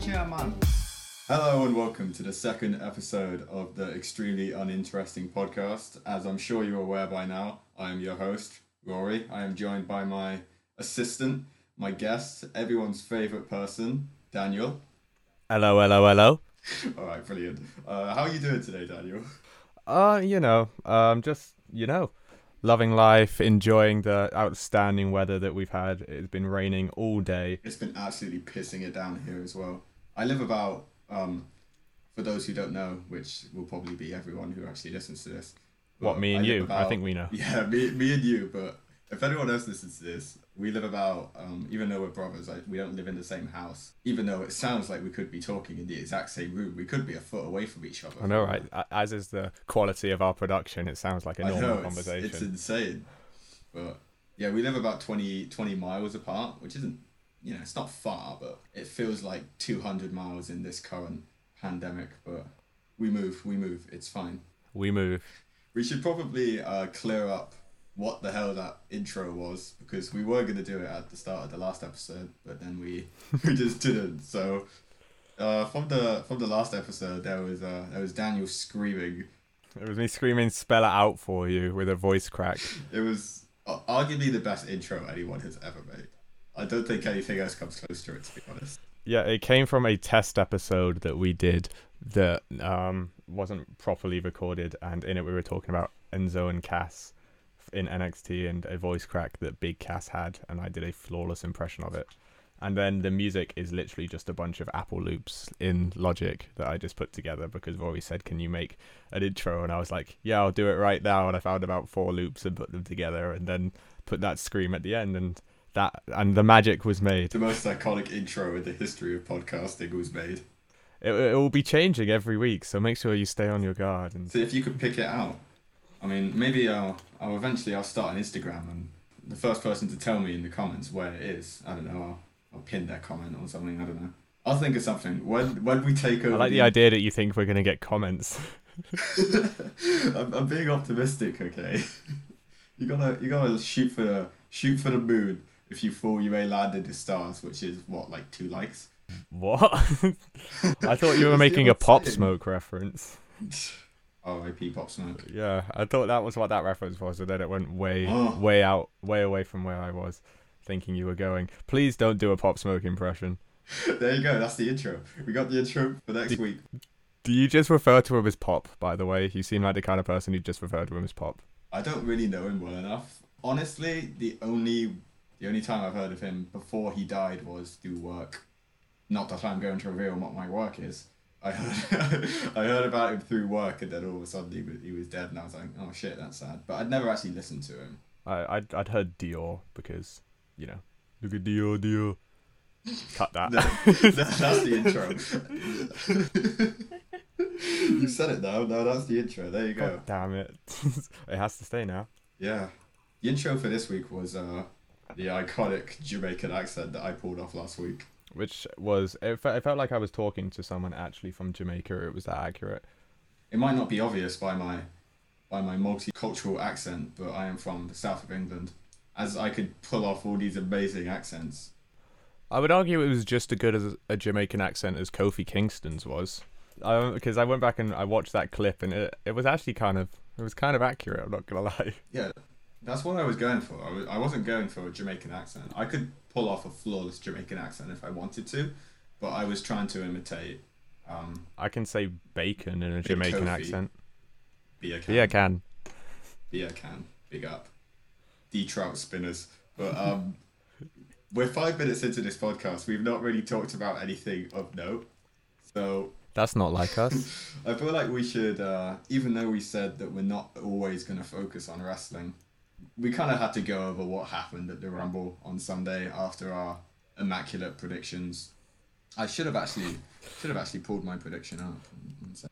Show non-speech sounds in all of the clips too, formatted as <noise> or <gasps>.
chairman. Hello and welcome to the second episode of the extremely uninteresting podcast. As I'm sure you're aware by now, I am your host, Rory. I am joined by my assistant, my guest, everyone's favorite person, Daniel. Hello, hello, hello. <laughs> All right, brilliant. Uh, how are you doing today, Daniel? Uh, you know, um, just you know, loving life, enjoying the outstanding weather that we've had. It's been raining all day. It's been absolutely pissing it down here as well. I live about, um, for those who don't know, which will probably be everyone who actually listens to this. What me and you? I think we know. <laughs> Yeah, me, me and you. But if anyone else listens to this, we live about, um, even though we're brothers, like, we don't live in the same house. Even though it sounds like we could be talking in the exact same room, we could be a foot away from each other. I know, right? As is the quality of our production, it sounds like a normal know, it's, conversation. it's insane. But yeah, we live about 20, 20 miles apart, which isn't, you know, it's not far, but it feels like 200 miles in this current pandemic. But we move, we move, it's fine. We move. We should probably uh, clear up what the hell that intro was because we were going to do it at the start of the last episode, but then we, <laughs> we just didn't. So. Uh, from the from the last episode, there was uh, there was Daniel screaming It was me screaming, "Spell it out for you" with a voice crack. It was uh, arguably the best intro anyone has ever made. I don't think anything else comes close to it, to be honest. Yeah, it came from a test episode that we did that um, wasn't properly recorded, and in it we were talking about Enzo and Cass in NXT and a voice crack that Big Cass had, and I did a flawless impression of it. And then the music is literally just a bunch of Apple loops in Logic that I just put together because Rory said, "Can you make an intro?" And I was like, "Yeah, I'll do it right now." And I found about four loops and put them together, and then put that scream at the end, and that and the magic was made. The most iconic intro in the history of podcasting was made. It, it will be changing every week, so make sure you stay on your guard. And So if you could pick it out, I mean, maybe I'll, I'll eventually I'll start an Instagram and the first person to tell me in the comments where it is, I don't know, I'll, I'll pin their comment or something. I don't know. I'll think of something. When when we take over, I like the idea that you think we're gonna get comments. <laughs> <laughs> I'm, I'm being optimistic, okay? <laughs> you gotta you gotta shoot for the shoot for the moon. If you fall, you may land in the stars, which is what like two likes. What? I thought you were making a Pop. Smoke reference. R.I.P. Pop Smoke. Yeah, I thought that was what that reference was, and then it went way, Oh. <gasps> way out, way away from where I was thinking you were going. Please don't do a Pop Smoke impression. <laughs> There you go. That's the intro. We got the intro for next Did- week. Do you just refer to him as Pop? By the way, you seem like the kind of person who just referred to him as Pop. I don't really know him well enough. Honestly, the only the only time I've heard of him before he died was through work. Not that I'm going to reveal what my work is. I heard <laughs> I heard about him through work, and then all of a sudden he was, he was dead, and I was like, oh shit, that's sad. But I'd never actually listened to him. I I'd, I'd heard Dior because you know, look at Dior, Dior. Cut that. That- <laughs> that's the intro. <laughs> you said it now. No, that's the intro. There you go. God damn it! it has to stay now. Yeah. The intro for this week was uh, the iconic Jamaican accent that I pulled off last week. Which was it felt, it felt like I was talking to someone actually from Jamaica. It was that accurate. It might not be obvious by my by my multicultural accent, but I am from the south of England. As I could pull off all these amazing accents. I would argue it was just as good as a Jamaican accent as Kofi Kingston's was. Because I, went back and I watched that clip, and it it was actually kind of it was kind of accurate. I'm not gonna <laughs> lie. Yeah, that's what I was going for. I, was, I wasn't going for a Jamaican accent. I could pull off a flawless Jamaican accent if I wanted to, but I was trying to imitate um, I can say bacon in a Jamaican Kofi. accent. beer can. I can. beer can. Big up. D trout spinners. But um, <laughs> we're five minutes into this podcast. We've not really talked about anything of note. So That's not like <laughs> us. I feel like we should, uh, even though we said that we're not always going to focus on wrestling, we kind of had to go over what happened at the Rumble on Sunday after our immaculate predictions. I should have actually should have actually pulled my prediction up. and said-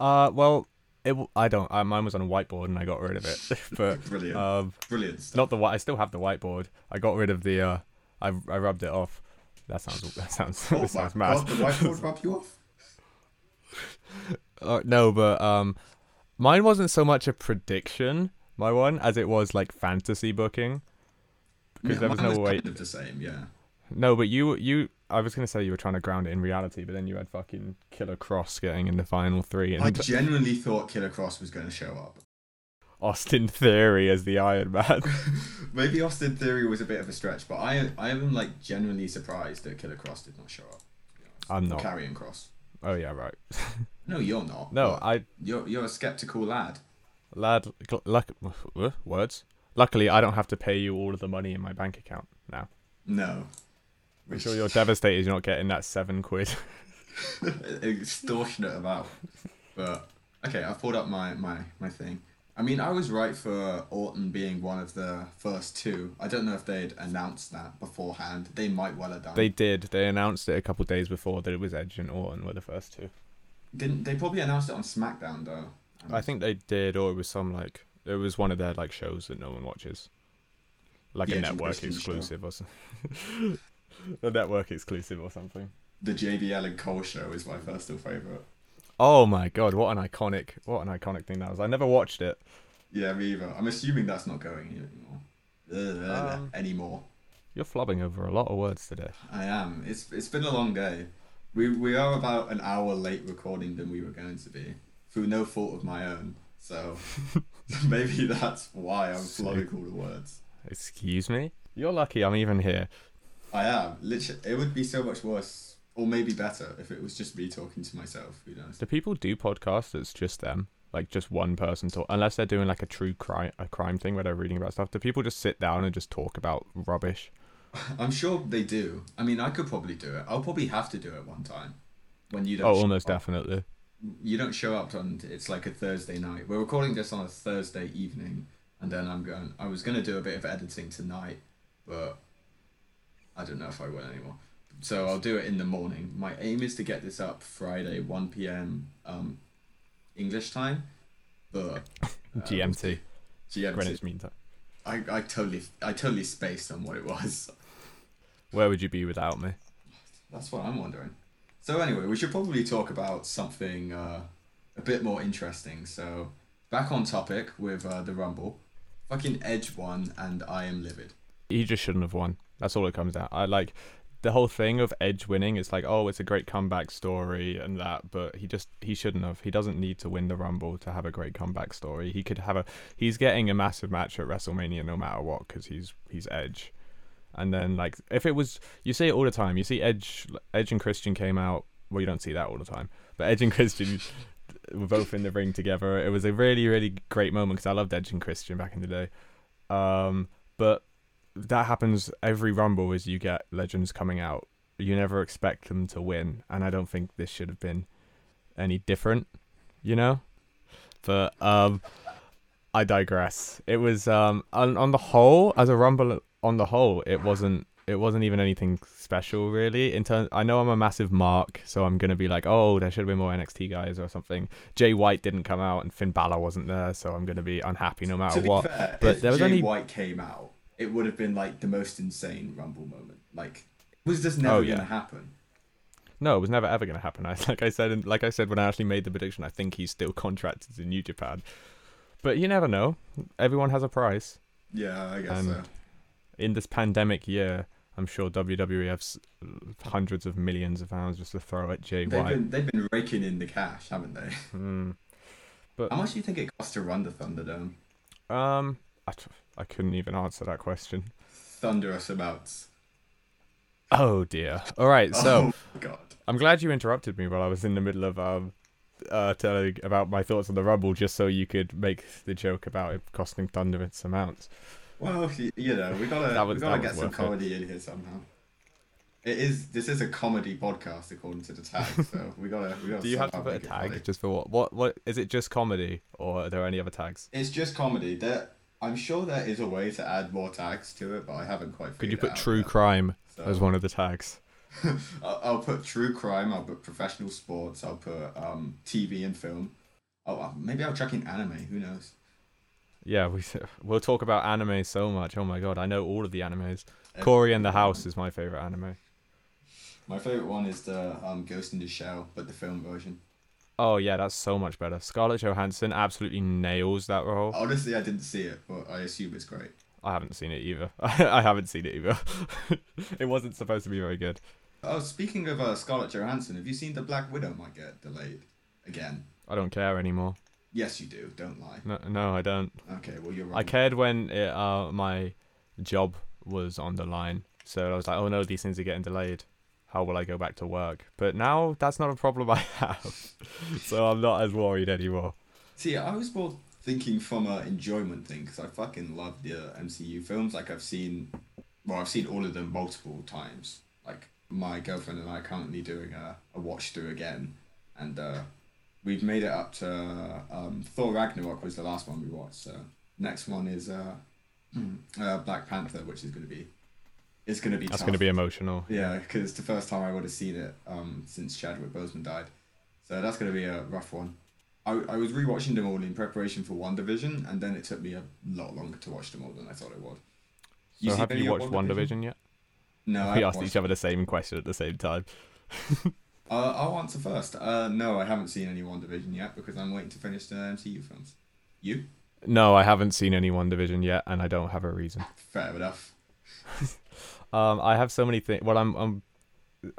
uh, well, it w- I don't. Uh, mine was on a whiteboard and I got rid of it. <laughs> but <laughs> Brilliant, um, brilliant stuff. not the white. I still have the whiteboard. I got rid of the. Uh, I I rubbed it off. That sounds. That <laughs> sounds. Oh that sounds mad. God, the whiteboard rub you off. Uh, no, but um, mine wasn't so much a prediction, my one, as it was like fantasy booking. Because Yeah, there was no way. Kind of the same, yeah. No, but you you I was gonna say you were trying to ground it in reality, but then you had fucking Killer Kross getting in the final three, and I <laughs> genuinely thought Killer Kross was going to show up. Austin Theory as the Iron Man. <laughs> Maybe Austin Theory was a bit of a stretch, but I I am like genuinely surprised that Killer Kross did not show up. to be honest. I'm not. Karrion Kross. Oh yeah, right. <laughs> No, you're not. No, I You're you're a skeptical lad. Lad. Luck, uh, words. Luckily, I don't have to pay you all of the money in my bank account now. No. I'm sure you're devastated you're not getting that seven quid. <laughs> <laughs> extortionate amount. But okay, I pulled up my, my, my thing. I mean, I was right for Orton being one of the first two. I don't know if they'd announced that beforehand. They might well have done. They did. They announced it a couple days before that it was Edge and Orton were the first two. didn't. They probably announced it on SmackDown though. I think they did, or it was some like it was one of their like shows that no one watches, like The a network exclusive or something. <laughs> a network exclusive or something. the JBL and Cole show is my personal favorite. Oh my god, what an iconic, what an iconic thing that was. I never watched it. Yeah, me either. I'm assuming that's not going anymore. Ugh, Um, anymore. You're flobbing over a lot of words today. I am. It's it's been a long day. We we are about an hour late recording than we were going to be, through no fault of my own. So <laughs> maybe that's why I'm flowing all the words. Excuse me. You're lucky I'm even here. I am. Literally, it would be so much worse, or maybe better, if it was just me talking to myself. Who knows? Do people do podcasts that's just them? Like just one person talk unless they're doing like a true crime a crime thing where they're reading about stuff. Do people just sit down and just talk about rubbish? <laughs> I'm sure they do. I mean, I could probably do it. I'll probably have to do it one time. When you don't. Oh, almost up. definitely. You don't show up on it's like a Thursday night. We're recording this on a Thursday evening, and then I'm going. I was gonna do a bit of editing tonight, but I don't know if I will anymore. So I'll do it in the morning. My aim is to get this up Friday, one p.m. Um, English time, but <laughs> uh, GMT, GMT. Greenwich Mean Time. I, I totally I totally spaced on what it was. Where would you be without me? That's what I'm wondering. So anyway, we should probably talk about something uh, a bit more interesting. So back on topic with uh, the Rumble. Fucking Edge won, and I am livid. He just shouldn't have won. That's all it comes down. I like the whole thing of Edge winning. It's like, oh, it's a great comeback story and that, but he just he shouldn't have. He doesn't need to win the Rumble to have a great comeback story. He could have a. He's getting a massive match at WrestleMania no matter what because he's he's Edge. And then like if it was, you see it all the time. You see Edge, Edge and Christian came out. Well, you don't see that all the time, but Edge and Christian <laughs> were both in the ring together. It was a really really great moment because I loved Edge and Christian back in the day. Um, but that happens every rumble as you get legends coming out you never expect them to win and i don't think this should have been any different you know but um i digress it was um on, on the whole as a rumble on the whole it wasn't it wasn't even anything special really in terms i know i'm a massive mark so i'm gonna be like oh there should have been more nxt guys or something jay white didn't come out and finn Balor wasn't there so i'm gonna be unhappy no matter to be what fair, but if there was Jay only- White came out, it would have been like the most insane Rumble moment. Like, it was just never Oh, yeah. gonna happen. No, it was never ever going to happen. <laughs> I, like I said, like I said when I actually made the prediction, I think he's still <laughs> contracted to New Japan. But you never know. Everyone has a price. Yeah, I guess And so. In this pandemic year, I'm sure WWE has hundreds of millions of pounds just to throw at Jay They've been they've been raking in the cash, haven't they? <laughs> But How much do you think it costs to run the Thunderdome? Um, I, t- I couldn't even answer that question. Thunderous amounts. Oh dear. All right, <laughs> so oh god. I'm glad you interrupted me while I was in the middle of um uh telling about my thoughts on the Rumble, just so you could make the joke about it costing thunderous amounts. Well, you know, we gotta was- we gotta get some worth it. comedy in here somehow. It is. This is a comedy podcast according to the tag, so <laughs> we gotta. We gotta Do you have to put a funny. tag just for what? What? What is it? Just comedy, or are there any other tags? It's just comedy. There, I'm sure there is a way to add more tags to it, but I haven't quite. Could you put true yet. crime So, as one of the tags? <laughs> I'll, I'll put true crime. I'll put professional sports. I'll put um TV and film. Oh, uh, maybe I'll chuck in anime. Who knows? Yeah, we <laughs> we'll talk about anime so much. Oh my god, I know all of the animes. Uh, Cory in the House is my favorite anime. My favorite one is the um Ghost in the Shell, but the film version. Oh yeah, that's so much better. Scarlett Johansson absolutely nails that role. Honestly, I didn't see it, but I assume it's great. I haven't seen it either. <laughs> I haven't seen it either. <laughs> it wasn't supposed to be very good. Oh, speaking of uh, Scarlett Johansson, have you seen the Black Widow might get delayed again? I don't care anymore. Yes, you do. Don't lie. No, no, I don't. Okay, well you're wrong. I cared when it, uh, my job was on the line, so I was like, "Oh no, these things are getting delayed. How will I go back to work?" But now that's not a problem I have, <laughs> so I'm not as worried anymore. See, I was more thinking from a enjoyment thing because I fucking love the MCU films. Like I've seen, well, I've seen all of them multiple times. Like my girlfriend and I are currently doing a, a watch through again, and uh, we've made it up to um, Thor Ragnarok was the last one we watched. So next one is uh, uh, Black Panther, which is gonna be, it's gonna be. That's going to be emotional. Yeah, because it's the first time I would have seen it um, since Chadwick Boseman died. So that's going to be a rough one. I, I was rewatching them all in preparation for WandaVision, and then it took me a lot longer to watch them all than I thought it would. So have you watched WandaVision yet? No, we asked each other the same question at the same time. <laughs> Uh, I'll answer first. Uh, no, I haven't seen any WandaVision yet because I'm waiting to finish the MCU films. You? No, I haven't seen any WandaVision yet, and I don't have a reason. Fair enough. <laughs> Um, I have so many things. Well, I'm, I'm,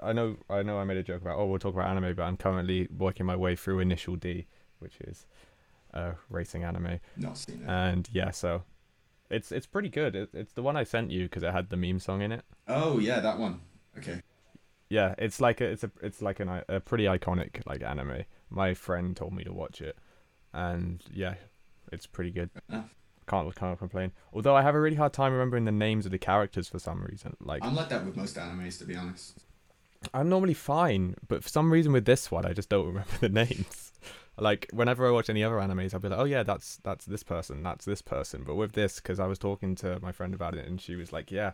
I know, I know, I made a joke about. Oh, we'll talk about anime, but I'm currently working my way through Initial D, which is, a racing anime, Not seen it. and yeah, so, it's it's pretty good. It, it's the one I sent you because it had the meme song in it. oh yeah, that one. Okay. Yeah, it's like a, it's a, it's like an, a pretty iconic like anime. My friend told me to watch it, and yeah, it's pretty good. enough. Can't can't complain. Although I have a really hard time remembering the names of the characters for some reason. Like I'm like that with most animes, to be honest. I'm normally fine, but for some reason with this one, I just don't <laughs> remember the names. Like whenever I watch any other animes, I'll be like, "Oh yeah, that's that's this person, that's this person." But with this, because I was talking to my friend about it, and she was like, "Yeah,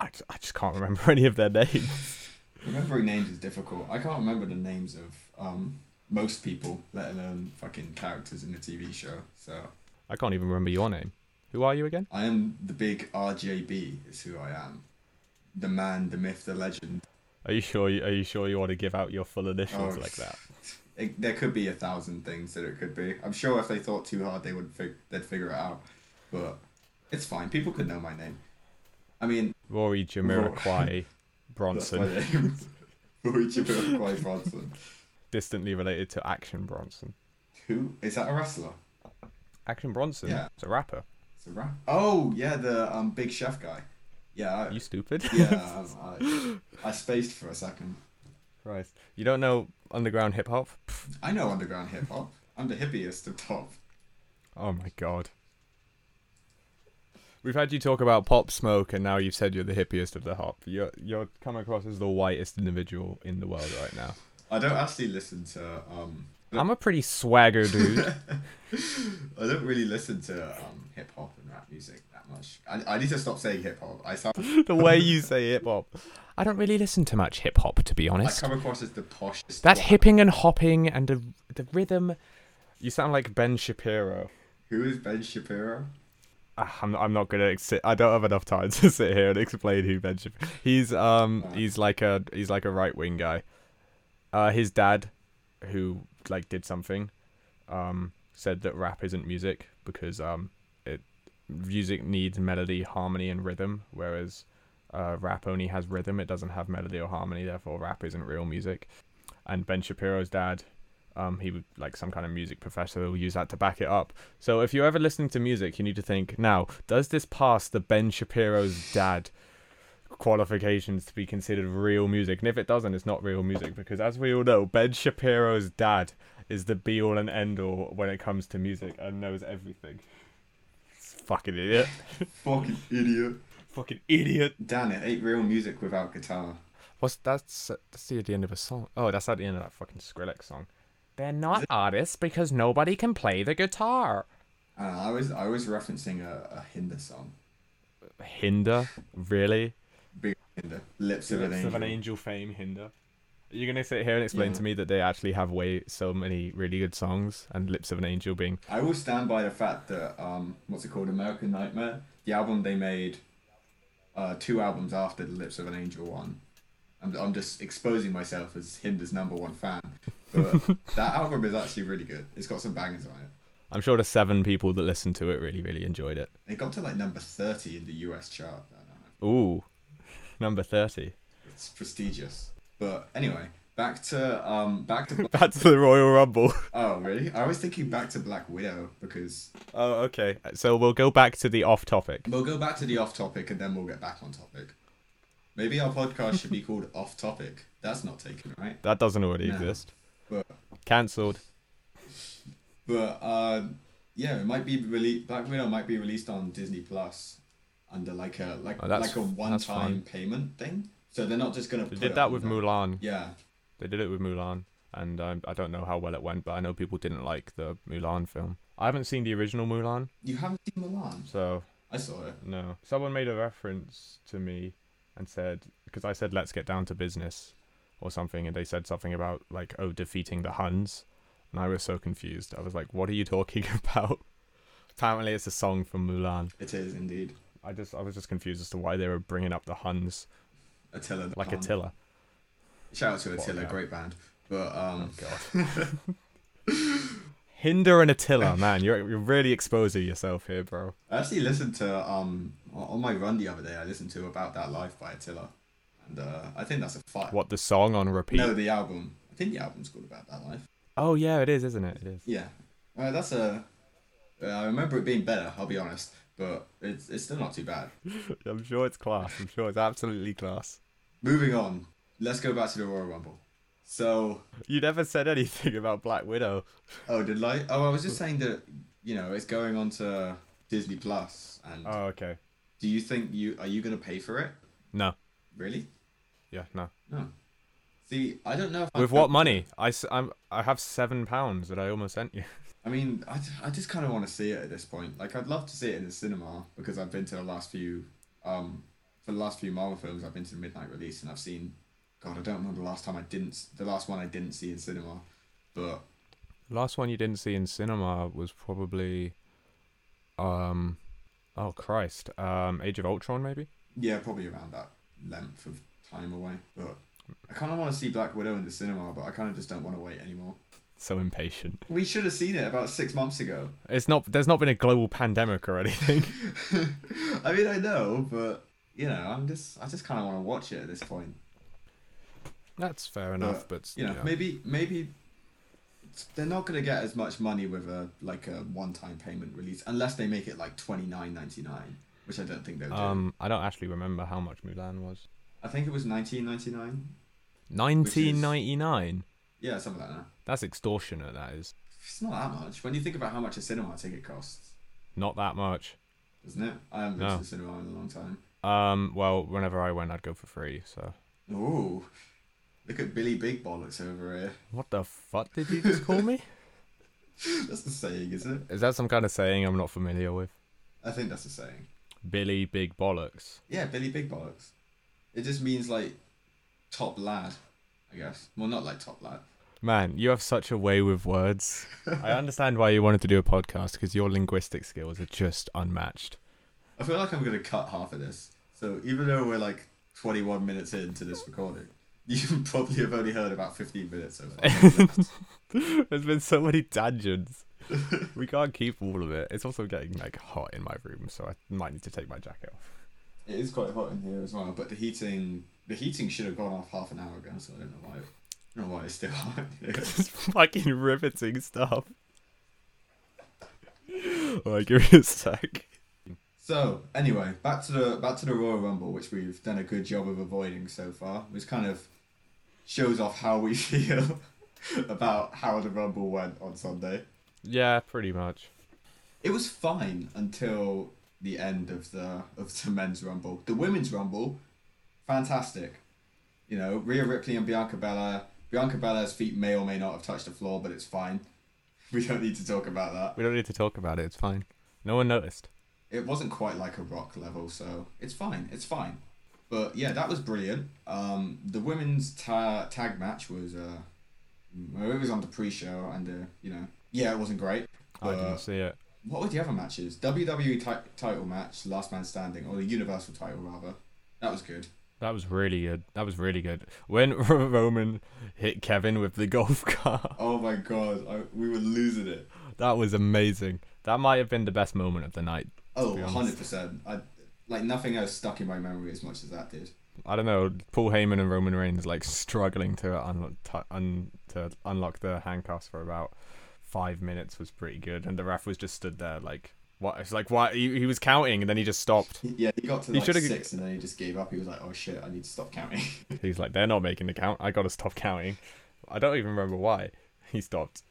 I, I just can't <laughs> remember any of their names." Remembering names is difficult. I can't remember the names of um, most people, let alone fucking characters in the TV show. So I can't even remember your name. Who are you again? I am the big RJB. Is who I am. The man, the myth, the legend. Are you sure? You, are you sure you want to give out your full initials Oh, like that? <laughs> It, there could be a thousand things that it could be. I'm sure if they thought too hard, they would fig- they'd figure it out. But it's fine. People could know my name. I mean, Rory Jamiroquai <laughs> Bronson, name. Roy Jamiroquai Bronson. distantly related to Action Bronson. Who is that? A wrestler? Action Bronson, Yeah. it's a rapper. It's a rap. Oh yeah, the um big chef guy. Yeah. I, You stupid. yeah. Um, <laughs> I, I spaced for a second. Christ. You don't know underground hip hop? I know underground hip hop. I'm the hippiest of top. Oh my god. We've had you talk about pop smoke, and now you've said you're the hippiest of the hop. You're you're come across as the whitest individual in the world right now. I don't actually listen to um. I'm a pretty swagger dude. <laughs> I don't really listen to um hip hop and rap music that much. I, I need to stop saying hip hop. I sound <laughs> the way you say hip hop. I don't really listen to much hip hop, to be honest. I come across as the poshest. That one. hipping and hopping and the the rhythm. You sound like Ben Shapiro. Who is Ben Shapiro? <sighs> I'm I'm not gonna sit. I don't have enough time <laughs> to sit here and explain who Ben Shapiro. He's um he's like a he's like a right wing guy. Uh, his dad, who like did something, um said that rap isn't music because um it music needs melody, harmony, and rhythm, whereas uh, rap only has rhythm. It doesn't have melody or harmony. Therefore, rap isn't real music. And Ben Shapiro's dad, um, he would like some kind of music professor will use that to back it up. So if you're ever listening to music, you need to think now: Does this pass the Ben Shapiro's dad qualifications to be considered real music? And if it doesn't, it's not real music because, as we all know, Ben Shapiro's dad is the be all and end all when it comes to music and knows everything. Fucking idiot! <laughs> Fucking idiot. Fucking idiot! Damn it ain't real music without guitar. What's that's that's the end of a song? Oh, that's at the end of that fucking Skrillex song. They're not artists because nobody can play the guitar. Uh, I was I was referencing a, a Hinder song. Hinder, really? Big Hinder. Lips of an Lips Angel. of an angel fame Hinder. Are you gonna sit here and explain Yeah. to me that they actually have way so many really good songs and Lips of an Angel being I will stand by the fact that um, what's it called, American Nightmare, the album they made, uh, two albums after the Lips of an Angel one. I'm I'm just exposing myself as Hinder's number one fan, but <laughs> that album is actually really good. It's got some bangers on it. I'm sure the seven people that listened to it really, really enjoyed it. It got to like number thirty in the U.S. chart. Ooh. Number thirty. It's prestigious. But anyway, back to um back to <laughs> Back to the Royal Rumble. <laughs> Oh really? I was thinking back to Black Widow because Oh, okay. So we'll go back to the off topic. we'll go back to the off topic and then we'll get back on topic. Maybe our podcast should be called Off Topic. That's not taken, right? That doesn't already No. exist. But Cancelled. but uh yeah, it might be released Black Widow might be released on Disney Plus under like a like Oh, like a one-time payment thing. So they're not just gonna They put did that with there. Mulan. Yeah. They did it with Mulan, and um, I don't know how well it went, but I know people didn't like the Mulan film. I haven't seen the original Mulan, You haven't seen Mulan? so I saw it. no. Someone made a reference to me and said because I said let's get down to business or something, and they said something about like oh defeating the Huns, and I was so confused. I was like, what are you talking <laughs> about? Apparently, it's a song from Mulan. It is indeed. I just I was just confused as to why they were bringing up the Huns Attila the like Hun. Attila. Shout out to What Attila, great band. But um Oh god. <laughs> Hinder and Attila, man, you're you're really exposing yourself here, bro. I actually listened to um on my run the other day. I listened to About That Life by Attila, and uh, I think that's a fight. What the song on repeat? No, the album. I think the album's called About That Life. Oh yeah, it is, isn't it? It is. Yeah, uh, that's a. Uh, I remember it being better. I'll be honest, but it's it's still not too bad. <laughs> I'm sure it's class. I'm sure it's absolutely class. Moving on. Let's go back to the Royal Rumble. So, You never said anything about Black Widow. <laughs> oh, did I? Oh, I was just saying that you know it's going on to Disney Plus, and Oh okay. do you think you are you gonna pay for it? No. Really? Yeah, no. No. See, I don't know. If With what money? I I'm, I have seven pounds that I almost sent you. <laughs> I mean, I, I just kind of want to see it at this point. Like, I'd love to see it in the cinema because I've been to the last few, um, for the last few Marvel films, I've been to the midnight release and I've seen, God, I don't remember the last time I didn't, the last one I didn't see in cinema, but The Last one you didn't see in cinema was probably, um, oh Christ, um, Age of Ultron maybe. yeah, probably around that length of time away. But I kind of want to see Black Widow in the cinema, but I kind of just don't want to wait anymore. So impatient. We should have seen it about six months ago. It's not. There's not been a global pandemic or anything. <laughs> <laughs> I mean, I know, but you know, I'm just, I just kind of want to watch it at this point. That's fair enough, but you know, yeah. maybe maybe they're not gonna get as much money with a like a one time payment release unless they make it like twenty nine ninety nine, which I don't think they'll do. Um, I don't actually remember how much Mulan was. I think it was nineteen ninety nine. 1999. Yeah, something like that. That's extortionate. That is It's not that much when you think about how much a cinema ticket costs, not that much. isn't it? I haven't been No. to the cinema in a long time. Um, well, whenever I went, I'd go for free. So Ooh, look at Billy Big Bollocks over here. what the fuck did you just call me? <laughs> That's the saying, is it? Is that some kind of saying I'm not familiar with? I think that's the saying. Billy Big Bollocks. Yeah, Billy Big Bollocks. It just means like top lad, I guess. Well, not like top lad. Man, you have such a way with words. <laughs> I understand why you wanted to do a podcast because your linguistic skills are just unmatched. I feel like I'm gonna cut half of this. So even though we're like 21 minutes into this recording, <laughs> you probably have only heard about 15 minutes of it. <laughs> There's been so many tangents. we can't keep all of it. It's also getting like hot in my room, so I might need to take my jacket off. It is quite hot in here as well, but the heating the heating should have gone off half an hour ago, so I don't know why. I don't know why it's still <laughs> hot. It's fucking riveting stuff. Give me a sec. so anyway, back to the back to the Royal Rumble, which we've done a good job of avoiding so far, which kind of shows off how we <laughs> feel about how the Rumble went on Sunday. Yeah, pretty much. It was fine until the end of the of the men's rumble. The women's rumble, fantastic. You know, Rhea Ripley and Bianca Belair. Bianca Belair's feet may or may not have touched the floor, but it's fine. <laughs> We don't need to talk about that. We don't need to talk about it. It's fine. No one noticed. It wasn't quite like a rock level, so it's fine. It's fine. But yeah, that was brilliant. Um, the women's ta- tag match was uh, well, it was on the pre-show, and uh, you know, yeah, it wasn't great. I didn't see it. What were the other matches? WWE ti- title match, Last Man Standing, or the Universal title rather. That was good. That was really good. That was really good. When <laughs> Roman hit Kevin with the golf cart, <laughs> Oh my god, I, we were losing it. that was amazing. That might have been the best moment of the night. Oh, 100%. I like nothing else stuck in my memory as much as that did. I don't know. Paul Heyman and Roman Reigns like struggling to, un, to unlock the handcuffs for about five minutes was pretty good, and the ref was just stood there like. What? It's like Why he, he was counting and then he just stopped. <laughs> Yeah, he got to He like should've- six and then he just gave up. He was like, "Oh shit, I need to stop counting." <laughs> He's like, they're not making the count. I gotta stop counting. I don't even remember why he stopped.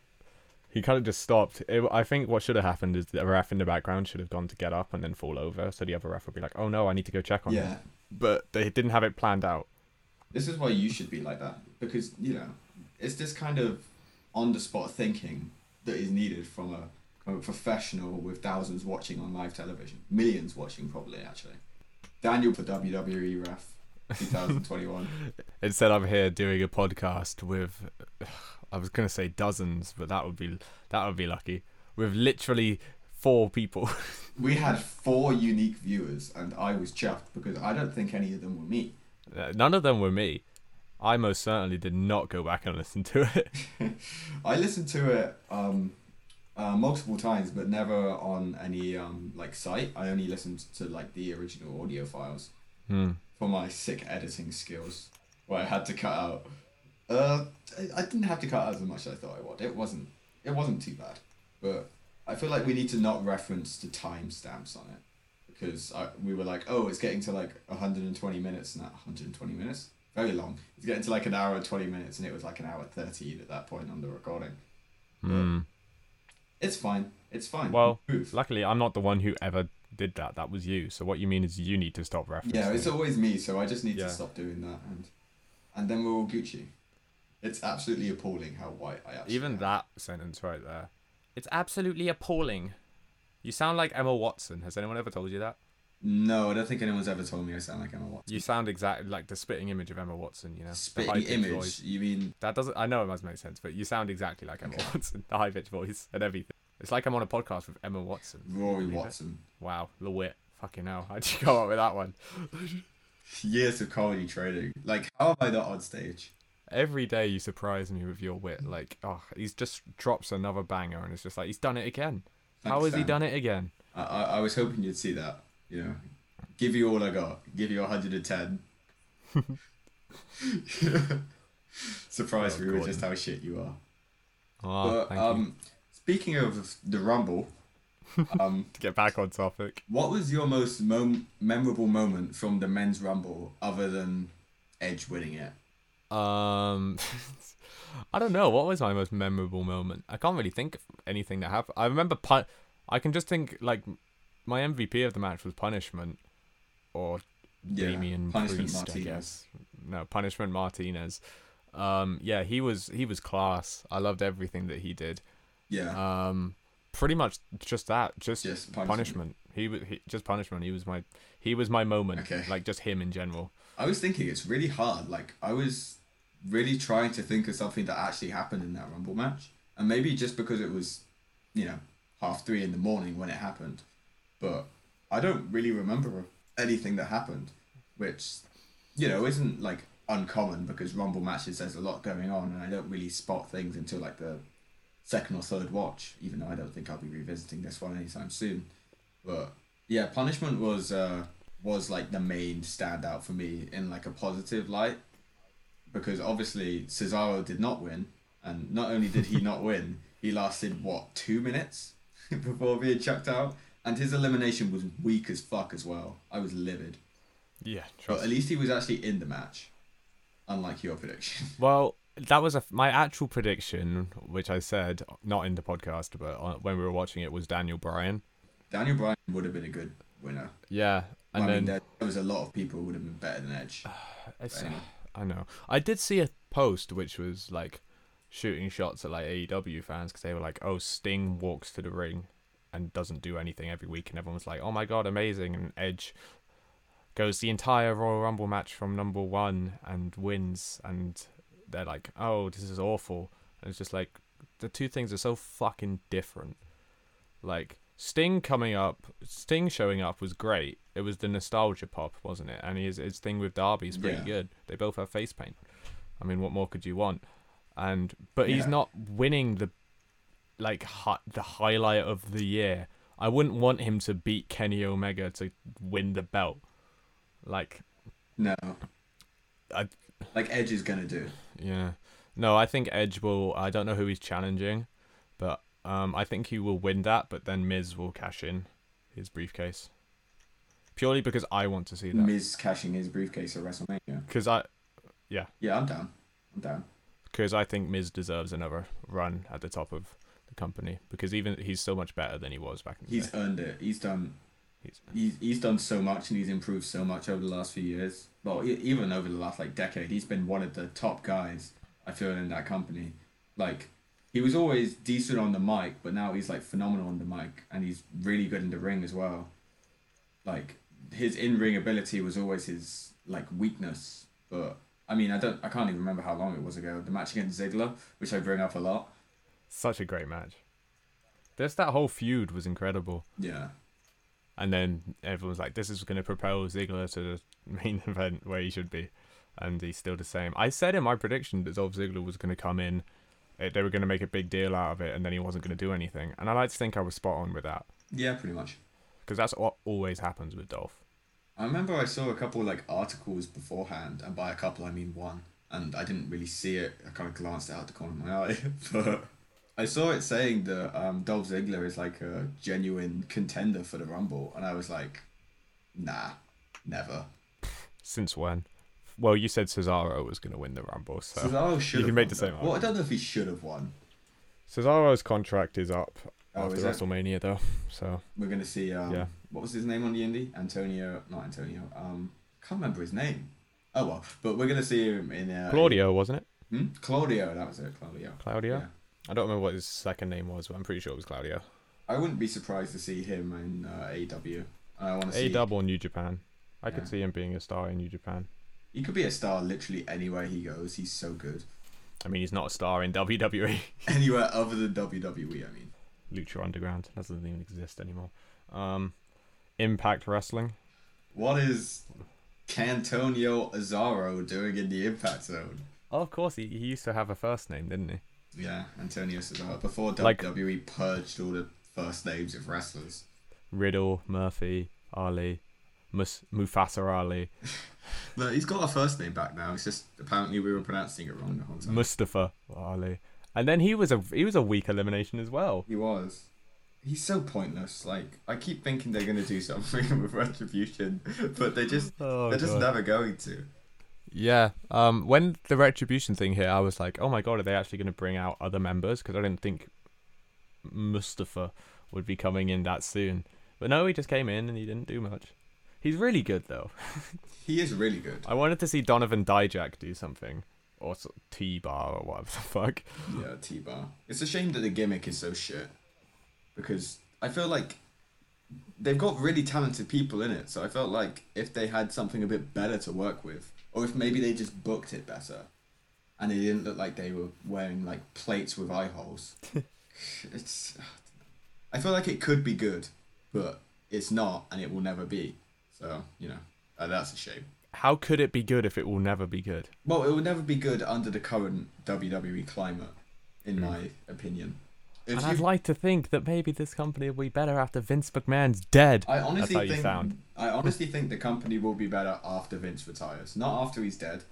He kind of just stopped. It, I think what should have happened is the ref in the background should have gone to get up and then fall over, so the other ref would be like, "Oh no, I need to go check on him." yeah, But they didn't have it planned out. this is why you should be like that because you know it's this kind of on the spot thinking that is needed from a, from a professional with thousands watching on live television, millions watching probably actually. Daniel for WWE ref, 2021. <laughs> Instead, I'm here doing a podcast with, <sighs> I was gonna say dozens, but that would be that would be lucky. With literally four people. <laughs> we had four unique viewers, and I was chuffed because I don't think any of them were me. Uh, None of them were me. I most certainly did not go back and listen to it. <laughs> I listened to it um, uh, multiple times, but never on any um, like site. I only listened to like the original audio files Hmm. for my sick editing skills, where I had to cut out. Uh, I- I didn't have to cut out as much as I thought I would. It wasn't. It wasn't too bad, but I feel like we need to not reference the timestamps on it because I, we were like, oh, it's getting to like 120 minutes now. 120 minutes, very long. It's getting to like an hour and 20 minutes, and it was like an hour 13 at that point on the recording. Hmm. It's fine. It's fine. Well. Luckily, I'm not the one who ever did that. That was you. So what you mean is you need to stop referencing. yeah, it's always me, so I just need Yeah. to stop doing that, and and then we're all Gucci. It's absolutely appalling how white I actually Even am. that sentence right there. It's absolutely appalling. You sound like Emma Watson. Has anyone ever told you that? No, I don't think anyone's ever told me I sound like Emma Watson. You sound exactly like the spitting image of Emma Watson. You know, Spitting image. voice. You mean That doesn't. I know it must make sense, but you sound exactly like Emma Okay. Watson. <laughs> The high pitched voice and everything. It's like I'm on a podcast with Emma Watson. Rory Believe it? Watson? Wow, the wit. Fucking hell. How'd you come up with that one? <laughs> Years of comedy training. Like, how am I not on stage? Every day you surprise me with your wit. Like, oh, he's just drops another banger, and it's just like he's done it again. How Thanks, has he done it again? I, I, I was hoping you'd see that. You know, give you all I got. Give you 110. <laughs> Surprise Oh, me with just how shit you are. Oh, but thank you. um, speaking of the Rumble, <laughs> um, To get back on topic. what was your most memorable moment from the men's Rumble other than Edge winning it? Um, <laughs> I don't know. What was my most memorable moment? I can't really think of anything that happened. I remember pun- I can just think like my MVP of the match was Punishment or Yeah, Damian Punishment Priest, Martinez. I guess. No, Punishment Martinez. Um, yeah, he was he was class. I loved everything that he did. Yeah, Um, pretty much just that. Just just punishment. punishment. He was he, just punishment. He was my he was my moment. Okay. Like just him in general. I was thinking it's really hard. Like I was really trying to think of something that actually happened in that Rumble match, and maybe just because it was, you know, half three in the morning when it happened, but I don't really remember anything that happened, which, you know, isn't like uncommon because Rumble matches there's a lot going on, and I don't really spot things until like the second or third watch. Even though I don't think I'll be revisiting this one anytime soon, but yeah, punishment was. uh was like the main standout for me in like a positive light because obviously Cesaro did not win and not only did he <laughs> not win he lasted what two minutes <laughs> before being chucked out and his elimination was weak as fuck as well. I was livid. Yeah. but at least he was actually in the match unlike your prediction. <laughs> Well, that was a, my actual prediction, which I said not in the podcast, but when we were watching it, was Daniel Bryan. Daniel Bryan would have been a good winner. Yeah, and I then mean there, there was a lot of people who would have been better than Edge. <sighs> It's, anyway. I know. I did see a post which was like shooting shots at like AEW fans because they were like, "Oh, Sting walks to the ring and doesn't do anything every week," and everyone was like, "Oh my god, amazing!" And Edge goes the entire Royal Rumble match from number one and wins, and they're like, "Oh, this is awful," and it's just like the two things are so fucking different. Like Sting coming up, Sting showing up was great. It was the nostalgia pop, wasn't it? And his his thing with Darby's pretty Yeah. good. They both have face paint. I mean, what more could you want? And but he's not winning the like hi- the highlight of the year. I wouldn't want him to beat Kenny Omega to win the belt. Like no I like Edge is gonna do. yeah. No, I think Edge will. I don't know who he's challenging, but um, I think he will win that. But then Miz will cash in his briefcase, purely because I want to see that. Miz cashing his briefcase at WrestleMania. Because I, Yeah, Yeah, I'm down. I'm down. because I think Miz deserves another run at the top of the company. Because even he's so much better than he was back in the He's day. earned it. He's done. He's, He's he's done so much and he's improved so much over the last few years. Well, even over the last like decade, he's been one of the top guys. I feel in that company. Like he was always decent on the mic, but now he's like phenomenal on the mic and he's really good in the ring as well. Like his in ring ability was always his like weakness, but I mean I don't I can't even remember how long it was ago. The match against Ziggler, which I bring up a lot. Such a great match. This that whole feud was incredible. Yeah. And then everyone's like, "This is going to propel Ziggler to the main <laughs> event where he should be," and he's still the same. I said in my prediction that Dolph Ziggler was going to come in, they were going to make a big deal out of it, and then he wasn't going to do anything. And I like to think I was spot on with that Yeah, pretty much. because that's what always happens with Dolph. I remember I saw a couple like articles beforehand, and by a couple I mean one, and I didn't really see it. I kind of glanced out the corner of my eye, but I saw it saying that um, Dolph Ziggler is like a genuine contender for the Rumble, and I was like, nah, never. Since when? Well, you said Cesaro was going to win the Rumble, so Cesaro should. you can have make the same. Well, I don't know if he should have won. Cesaro's contract is up Oh, after is it? WrestleMania, though. So We're gonna see. Um, Yeah. What was his name on the indie? Antonio, not Antonio. Um, can't remember his name. Oh well, but we're gonna see him in. Uh, Claudio, wasn't it? Hmm? Claudio, that was it. Claudio. Claudio. Yeah. I don't remember what his second name was, but I'm pretty sure it was Claudio. I wouldn't be surprised to see him in uh, AEW. I want to see. Dub or New Japan. I Yeah. could see him being a star in New Japan. He could be a star literally anywhere he goes. He's so good. I mean, he's not a star in WWE. <laughs> Anywhere other than WWE, I mean. Lucha Underground doesn't even exist anymore. Um, Impact Wrestling. What is Cantonio Azaro doing in the Impact Zone? Oh, of course, he, he used to have a first name, didn't he? Yeah, Antonio Cesaro. Before Like- WWE purged all the first names of wrestlers. Riddle, Murphy, Ali, Mus- Mufasa Ali, <laughs> But he's got a first name back now. It's just apparently we were pronouncing it wrong the whole time. Mustafa Ali, and then he was a he was a weak elimination as well. He was. He's so pointless. Like I keep thinking they're gonna do something <laughs> with retribution, but they just Oh, they're just never going to. Yeah. Um. When the retribution thing hit, I was like, "Oh my god, are they actually going to bring out other members?" Because I didn't think Mustafa would be coming in that soon. But no, he just came in and he didn't do much. He's really good though. <laughs> He is really good. I wanted to see Donovan Dijak do something, or T Bar or whatever the fuck. Yeah, T Bar. It's a shame that the gimmick is so shit. Because I feel like they've got really talented people in it, so I felt like if they had something a bit better to work with, or if maybe they just booked it better, and it didn't look like they were wearing like plates with eye holes. <laughs> it's. I feel like it could be good, but it's not, and it will never be. So you know, uh, that's a shame. How could it be good if it will never be good? Well, it will never be good under the current WWE climate, in Mm. my opinion. And I'd like to think that maybe this company will be better after Vince McMahon's dead. I honestly how you think sound. I honestly think the company will be better after Vince retires, not after he's dead,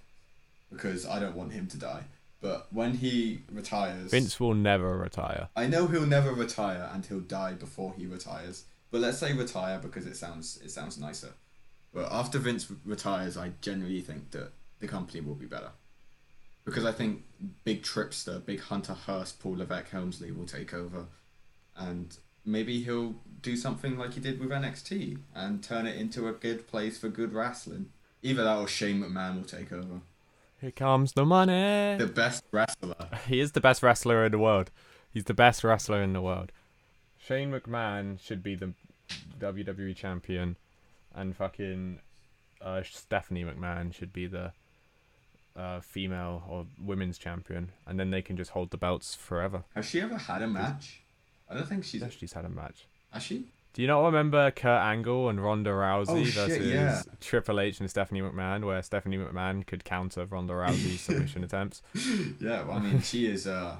because I don't want him to die. But when he retires, Vince will never retire. I know he'll never retire and he'll die before he retires. But let's say retire because it sounds it sounds nicer. But after Vince retires, I genuinely think that the company will be better. Because I think big Tripster, big Hunter Hearst, Paul Levesque Helmsley will take over, and maybe he'll do something like he did with NXT and turn it into a good place for good wrestling. Either that or Shane McMahon will take over. Here comes the money. The best wrestler. <laughs> He is the best wrestler in the world. He's the best wrestler in the world. Shane McMahon should be the WWE champion, and fucking uh, Stephanie McMahon should be the uh, female or women's champion, and then they can just hold the belts forever. Has she ever had a match? I don't think she's. Yeah, she's had a match. Has she? Do you not remember Kurt Angle and Ronda Rousey Oh, shit, versus yeah. Triple H and Stephanie McMahon, where Stephanie McMahon could counter Ronda Rousey's <laughs> submission attempts? Yeah, well, I mean, she is a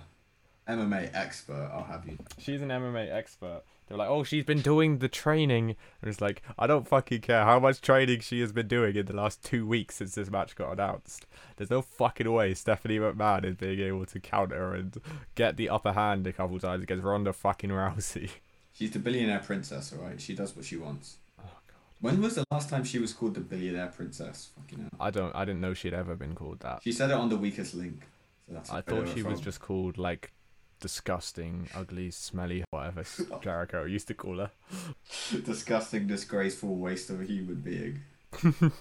MMA expert. I'll have you. She's an MMA expert. They're like, oh, she's been doing the training, and it's like, I don't fucking care how much training she has been doing in the last two weeks since this match got announced. There's no fucking way Stephanie McMahon is being able to counter and get the upper hand a couple times against Ronda fucking Rousey. She's the billionaire princess, alright? She does what she wants. Oh god. When was the last time she was called the billionaire princess? Fucking hell. I don't. I didn't know she'd ever been called that. She said it on the weakest link. So I thought she was just called like disgusting, ugly, smelly, whatever <laughs> Jericho used to call her. disgusting, disgraceful waste of a human being. <laughs>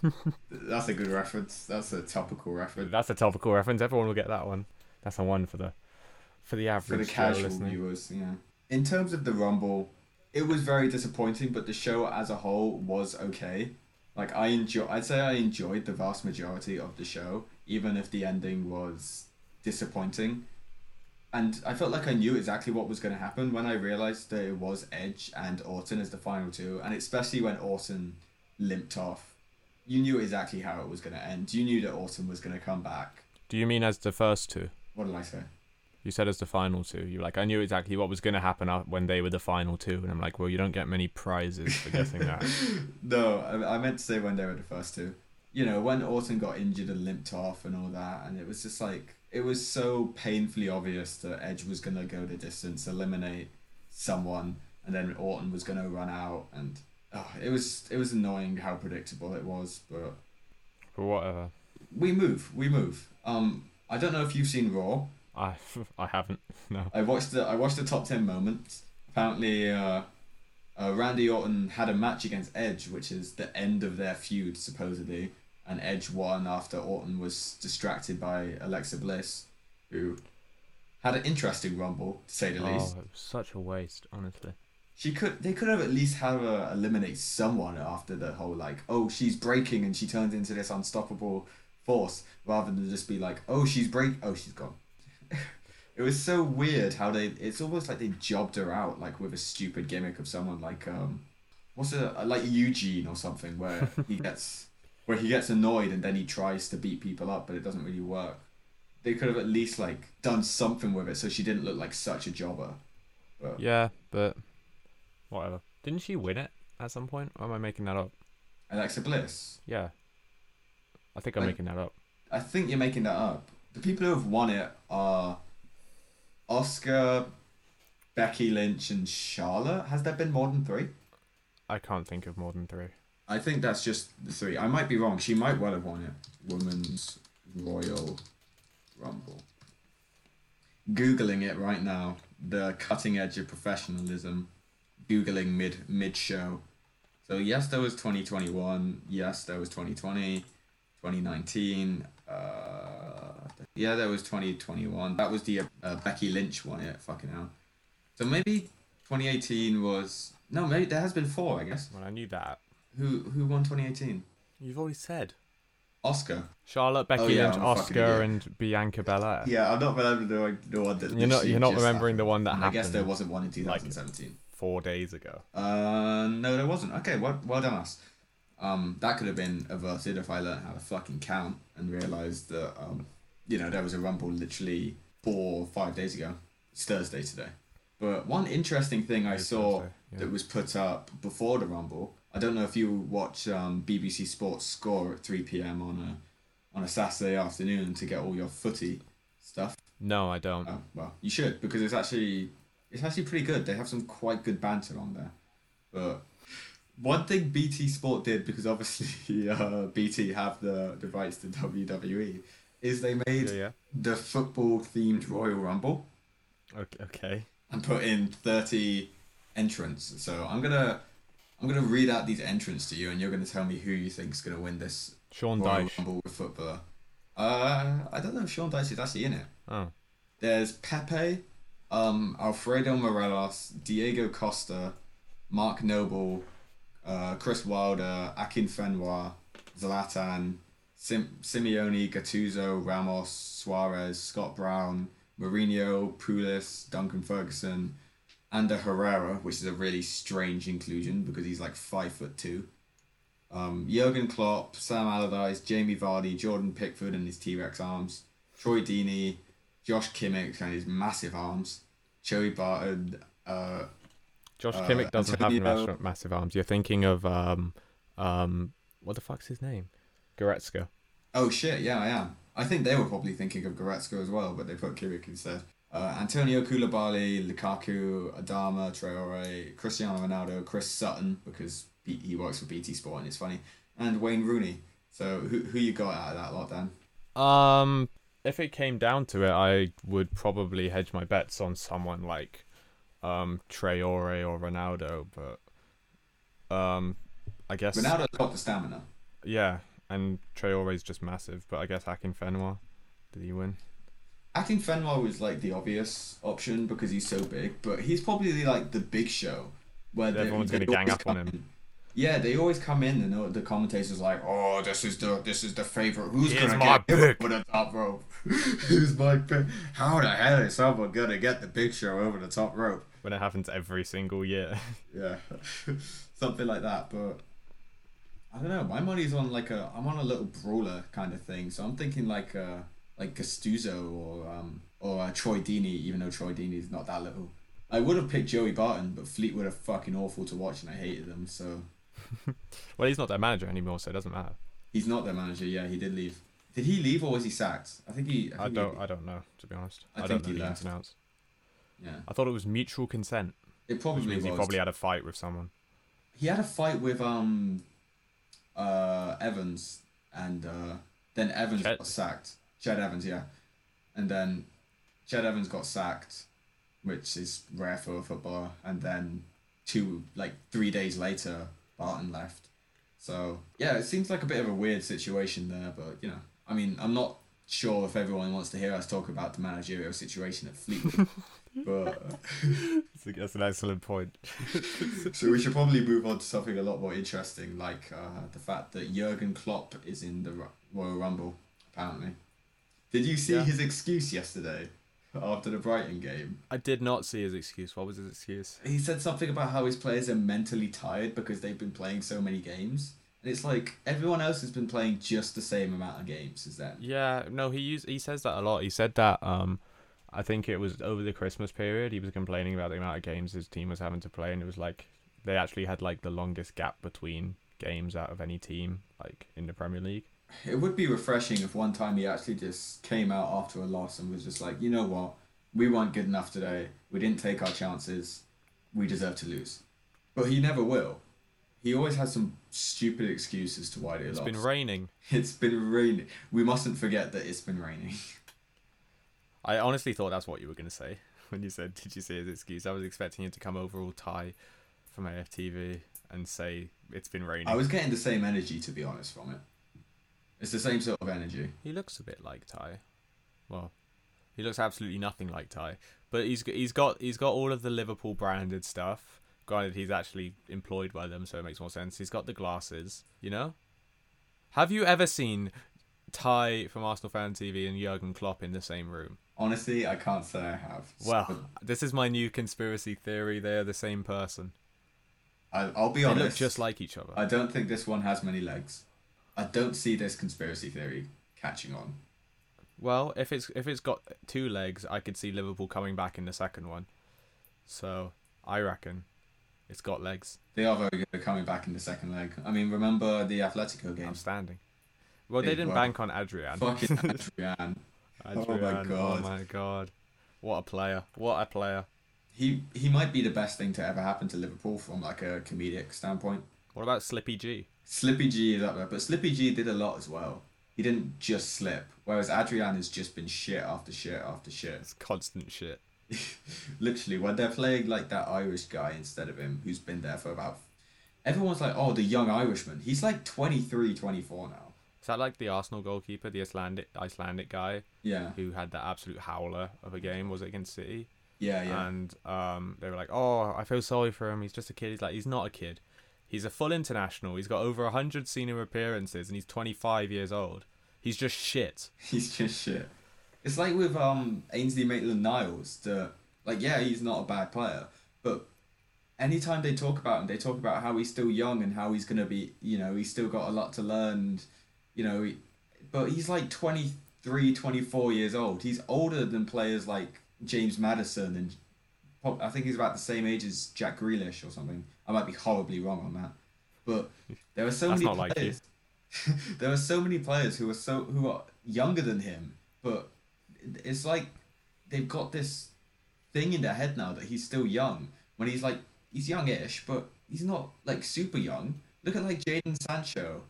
That's a good reference. That's a topical reference. That's a topical reference. Everyone will get that one. That's a one for the for the For average the casual viewers, yeah. In terms of the Rumble, it was very disappointing, but the show as a whole was okay. Like I enjoy, I'd say I enjoyed the vast majority of the show, even if the ending was disappointing. And I felt like I knew exactly what was going to happen when I realized that it was Edge and Orton as the final two, and especially when Orton limped off. You knew exactly how it was going to end. You knew that Orton was going to come back. Do you mean as the first two? What did I say? You said as the final two. You were like, I knew exactly what was going to happen when they were the final two, and I'm like, well, you don't get many prizes for guessing that. <laughs> no, I, I meant to say when they were the first two. You know, when Orton got injured and limped off and all that, and it was just like it was so painfully obvious that Edge was gonna go the distance, eliminate someone, and then Orton was gonna run out, and oh, it was it was annoying how predictable it was. But But whatever. we move, we move. Um, I don't know if you've seen Raw. I <laughs> I haven't. No. I watched the I watched the top ten moments. Apparently, uh, uh, Randy Orton had a match against Edge, which is the end of their feud supposedly, and Edge won after Orton was distracted by Alexa Bliss, who had an interesting rumble to say the Oh, least. such a waste, honestly. She could they could have at least have her eliminate someone after the whole like oh she's breaking and she turns into this unstoppable force rather than just be like oh she's break oh she's gone. <laughs> it was so weird how they it's almost like they jobbed her out like with a stupid gimmick of someone like um what's it like Eugene or something where he <laughs> gets where he gets annoyed and then he tries to beat people up but it doesn't really work. They could have at least like done something with it so she didn't look like such a jobber. But Yeah, but whatever. Didn't she win it at some point? Or am I making that up? Alexa Bliss. Yeah. I think I'm Like- making that up. I think you're making that up. The people who have won it are Asuka, Becky Lynch, and Charlotte. Has there been more than three? I can't think of more than three. I think that's just the three. I might be wrong. She might well have won it. Women's Royal Rumble. Googling it right now. The cutting edge of professionalism. Googling mid mid show. So yes, there was 2021. Yes, there was 2020, 2019. Uh, yeah, there was 2021. That was the uh, Becky Lynch one. Yeah, fucking hell. So maybe 2018 was no. Maybe there has been four. I guess. Well, I knew that. Who who won 2018? You've already said. Asuka. Charlotte, Becky Oh, yeah, Lynch, Asuka, and Bianca Belair. Yeah, I'm not remembering the, one that. You're not. You're not remembering the one that And I guess there wasn't one in 2017. four days ago. Uh, no, there wasn't. Okay, well, well done us. Um, that could have been averted if I learned how to fucking count and realized that um, you know, there was a rumble literally four or five days ago. It's Thursday today. But one interesting thing I saw yeah. that was put up before the rumble. I don't know if you watch um, BBC Sports Score at three p.m. on a on a Saturday afternoon to get all your footy stuff. No, I don't. Oh well, you should because it's actually it's actually pretty good. They have some quite good banter on there. But one thing BT Sport did because obviously <laughs> uh, BT have the the rights to WWE is they made Yeah, yeah. the football themed Royal Rumble Okay. okay. and put in thirty entrants. So I'm gonna I'm gonna read out these entrants to you, and you're gonna tell me who you think's gonna win this Sean Royal Dyche. Rumble with footballer. Uh, I don't know if Sean Dyche is actually in it. Oh. There's Pepe, um, Alfredo Morelos, Diego Costa, Mark Noble, uh, Chris Wilder, Akinfenwa, Zlatan, Sim- Simeone, Gattuso, Ramos, Suarez, Scott Brown, Mourinho, Pulis, Duncan Ferguson, Ander Herrera, which is a really strange inclusion because he's like five foot two. Um, Jurgen Klopp, Sam Allardyce, Jamie Vardy, Jordan Pickford and his T Rex arms, Troy Deeney, Josh Kimmich and his massive arms, Joey Barton. Uh, Josh Uh, Kimmich doesn't have Antonio- massive, massive arms. You're thinking of um um what the fuck's his name? Goretzka. oh shit, yeah, I am. I think they were probably thinking of Goretzka as well, but they put Kimmich instead. Uh, Antonio Koulibaly, Lukaku, Adama, Traore, Cristiano Ronaldo, Chris Sutton because he, he works for BT Sport and it's funny, and Wayne Rooney. So who who you got out of that lot then? Um, if it came down to it, I would probably hedge my bets on someone like um Traore or Ronaldo, but um, I guess Ronaldo's got the stamina. yeah, and Traore's just massive, but I guess Akinfenwa, did he win? Akinfenwa was like the obvious option because he's so big, but he's probably like the big show where they- Everyone's they gonna gang up on him. in- Yeah, they always come in and the- the commentators like, "Oh, this is the this is the favorite. Who's Here's gonna my get pick." over the top rope? <laughs> Who's my pick? How the hell is someone gonna get the big show over the top rope? When it happens every single year. <laughs> Yeah, <laughs> something like that. But I don't know. My money's on like a. I'm on a little brawler kind of thing. So I'm thinking like uh like Gattuso or um or uh, Troy Deeney. Even though Troy Deeney's not that little. I would have picked Joey Barton, but Fleetwood are fucking awful to watch, and I hated them. So <laughs> well, he's not their manager anymore, so it doesn't matter. he's not their manager. Yeah, he did leave. Did he leave or was he sacked? I think he. I, I don't. He, I don't know to be honest. I I, think don't know he the left. ins yeah, I thought it was mutual consent, it probably means was. he probably had a fight with someone. he had a fight with um uh Evans and uh then Evans Ched? got sacked. Ched Evans, yeah. And then Ched Evans got sacked, which is rare for a footballer, and then two like three days later Barton left. So yeah, it seems like a bit of a weird situation there, but you know, I mean I'm not sure if everyone wants to hear us talk about the managerial situation at Fleetwood. <laughs> but That's an excellent point. <laughs> So we should probably move on to something a lot more interesting, like uh, the fact that Jurgen Klopp is in the Royal Rumble. Apparently, did you see Yeah. his excuse yesterday after the Brighton game? I did not see his excuse. What was his excuse? He said something about how his players are mentally tired because they've been playing so many games, and it's like everyone else has been playing just the same amount of games as them. Yeah, no, he used he says that a lot. He said that um I think it was over the Christmas period he was complaining about the amount of games his team was having to play and it was like they actually had like the longest gap between games out of any team like in the Premier League. It would be refreshing if one time he actually just came out after a loss and was just like, you know what, we weren't good enough today. We didn't take our chances. We deserve to lose. But he never will. He always has some stupid excuse as to why they It's lost. <laughs> It's been raining. It's been raining. We mustn't forget that it's been raining. <laughs> I honestly thought that's what you were going to say <laughs> when you said did you see his excuse? I was expecting him to come over all Ty from AFTV and say it's been raining. I was getting the same energy, to be honest, from it. It's the same sort of energy. He looks a bit like Ty. Well, he looks absolutely nothing like Ty, but he's he's got he's got all of the Liverpool branded stuff. Granted, he's actually employed by them, so it makes more sense. He's got the glasses, you know. Have you ever seen Ty from Arsenal Fan TV and Jurgen Klopp in the same room? Honestly, I can't say I have. Well, this is my new conspiracy theory. They are the same person. I, I'll be They honest. look just like each other. I don't think this one has many legs. I don't see this conspiracy theory catching on. Well, if it's if it's got two legs, I could see Liverpool coming back in the second one. So I reckon it's got legs. They are very good at coming back in the second leg. I mean, remember the Atletico game? Outstanding. Well, they didn't bank on Adrian. Fucking <laughs> Adrian. Oh Adrian. my God. Oh my god. What a player. What a player. He he might be the best thing to ever happen to Liverpool from like a comedic standpoint. What about Slippy G? Slippy G is up there, but Slippy G did a lot as well. He didn't just slip, whereas Adrian has just been shit after shit after shit. It's constant shit. <laughs> Literally, when they're playing like that Irish guy instead of him, who's been there for about. Everyone's like, oh, the young Irishman. He's like 23, 24 now. Is that like the Arsenal goalkeeper, the Icelandic Icelandic guy Yeah, who had that absolute howler of a game? Was it against City? yeah, yeah. And um, they were like, "Oh, I feel sorry for him. He's just a kid." He's like, "He's not a kid. He's a full international. He's got over hundred senior appearances, and he's twenty five years old. He's just shit." <laughs> He's just shit. It's like with um Ainsley Maitland Niles. The like, yeah, he's not a bad player, but anytime they talk about him, they talk about how he's still young and how he's gonna be. You know, he's still got a lot to learn. And, you know, he, but he's like twenty 23, 24 years old. He's older than players like James Maddison and prob- I think he's about the same age as Jack Grealish or something. I might be horribly wrong on that, but there are so That's many not like players. <laughs> there are so many players who are so who are younger than him, but it's like they've got this thing in their head now that he's still young. When he's like he's youngish, but he's not like super young. Look at like Jadon Sancho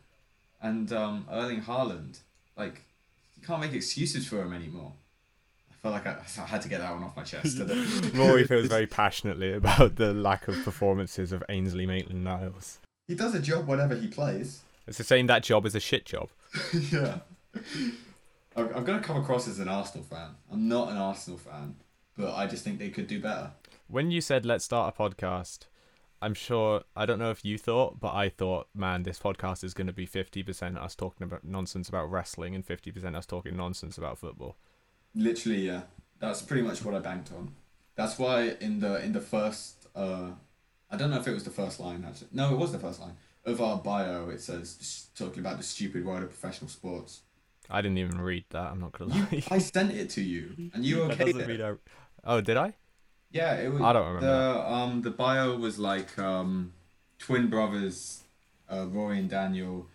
and um, Erling Haaland. Like you can't make excuses for him anymore. Felt like I, I had to get that one off my chest. <laughs> Rory feels very passionately about the lack of performances of Ainsley Maitland Niles. he does a job whenever he plays. It's the same that job is a shit job. <laughs> yeah. I'm, I'm going to come across as an Arsenal fan. I'm not an Arsenal fan, but I just think they could do better. When you said let's start a podcast, I'm sure I don't know if you thought, but I thought, man, this podcast is going to be 50% us talking about nonsense about wrestling and 50% us talking nonsense about football. Literally, yeah. That's pretty much what I banked on. That's why in the in the first, uh, I don't know if it was the first line actually. No, it was the first line of our bio. It says s- talking about the stupid world of professional sports. I didn't even read that. I'm not gonna You, lie. I sent it to you, and you That okayed doesn't it. mean I- Oh, did I? Yeah, it was. I don't remember. The um the bio was like um twin brothers, uh, Roy and Daniel,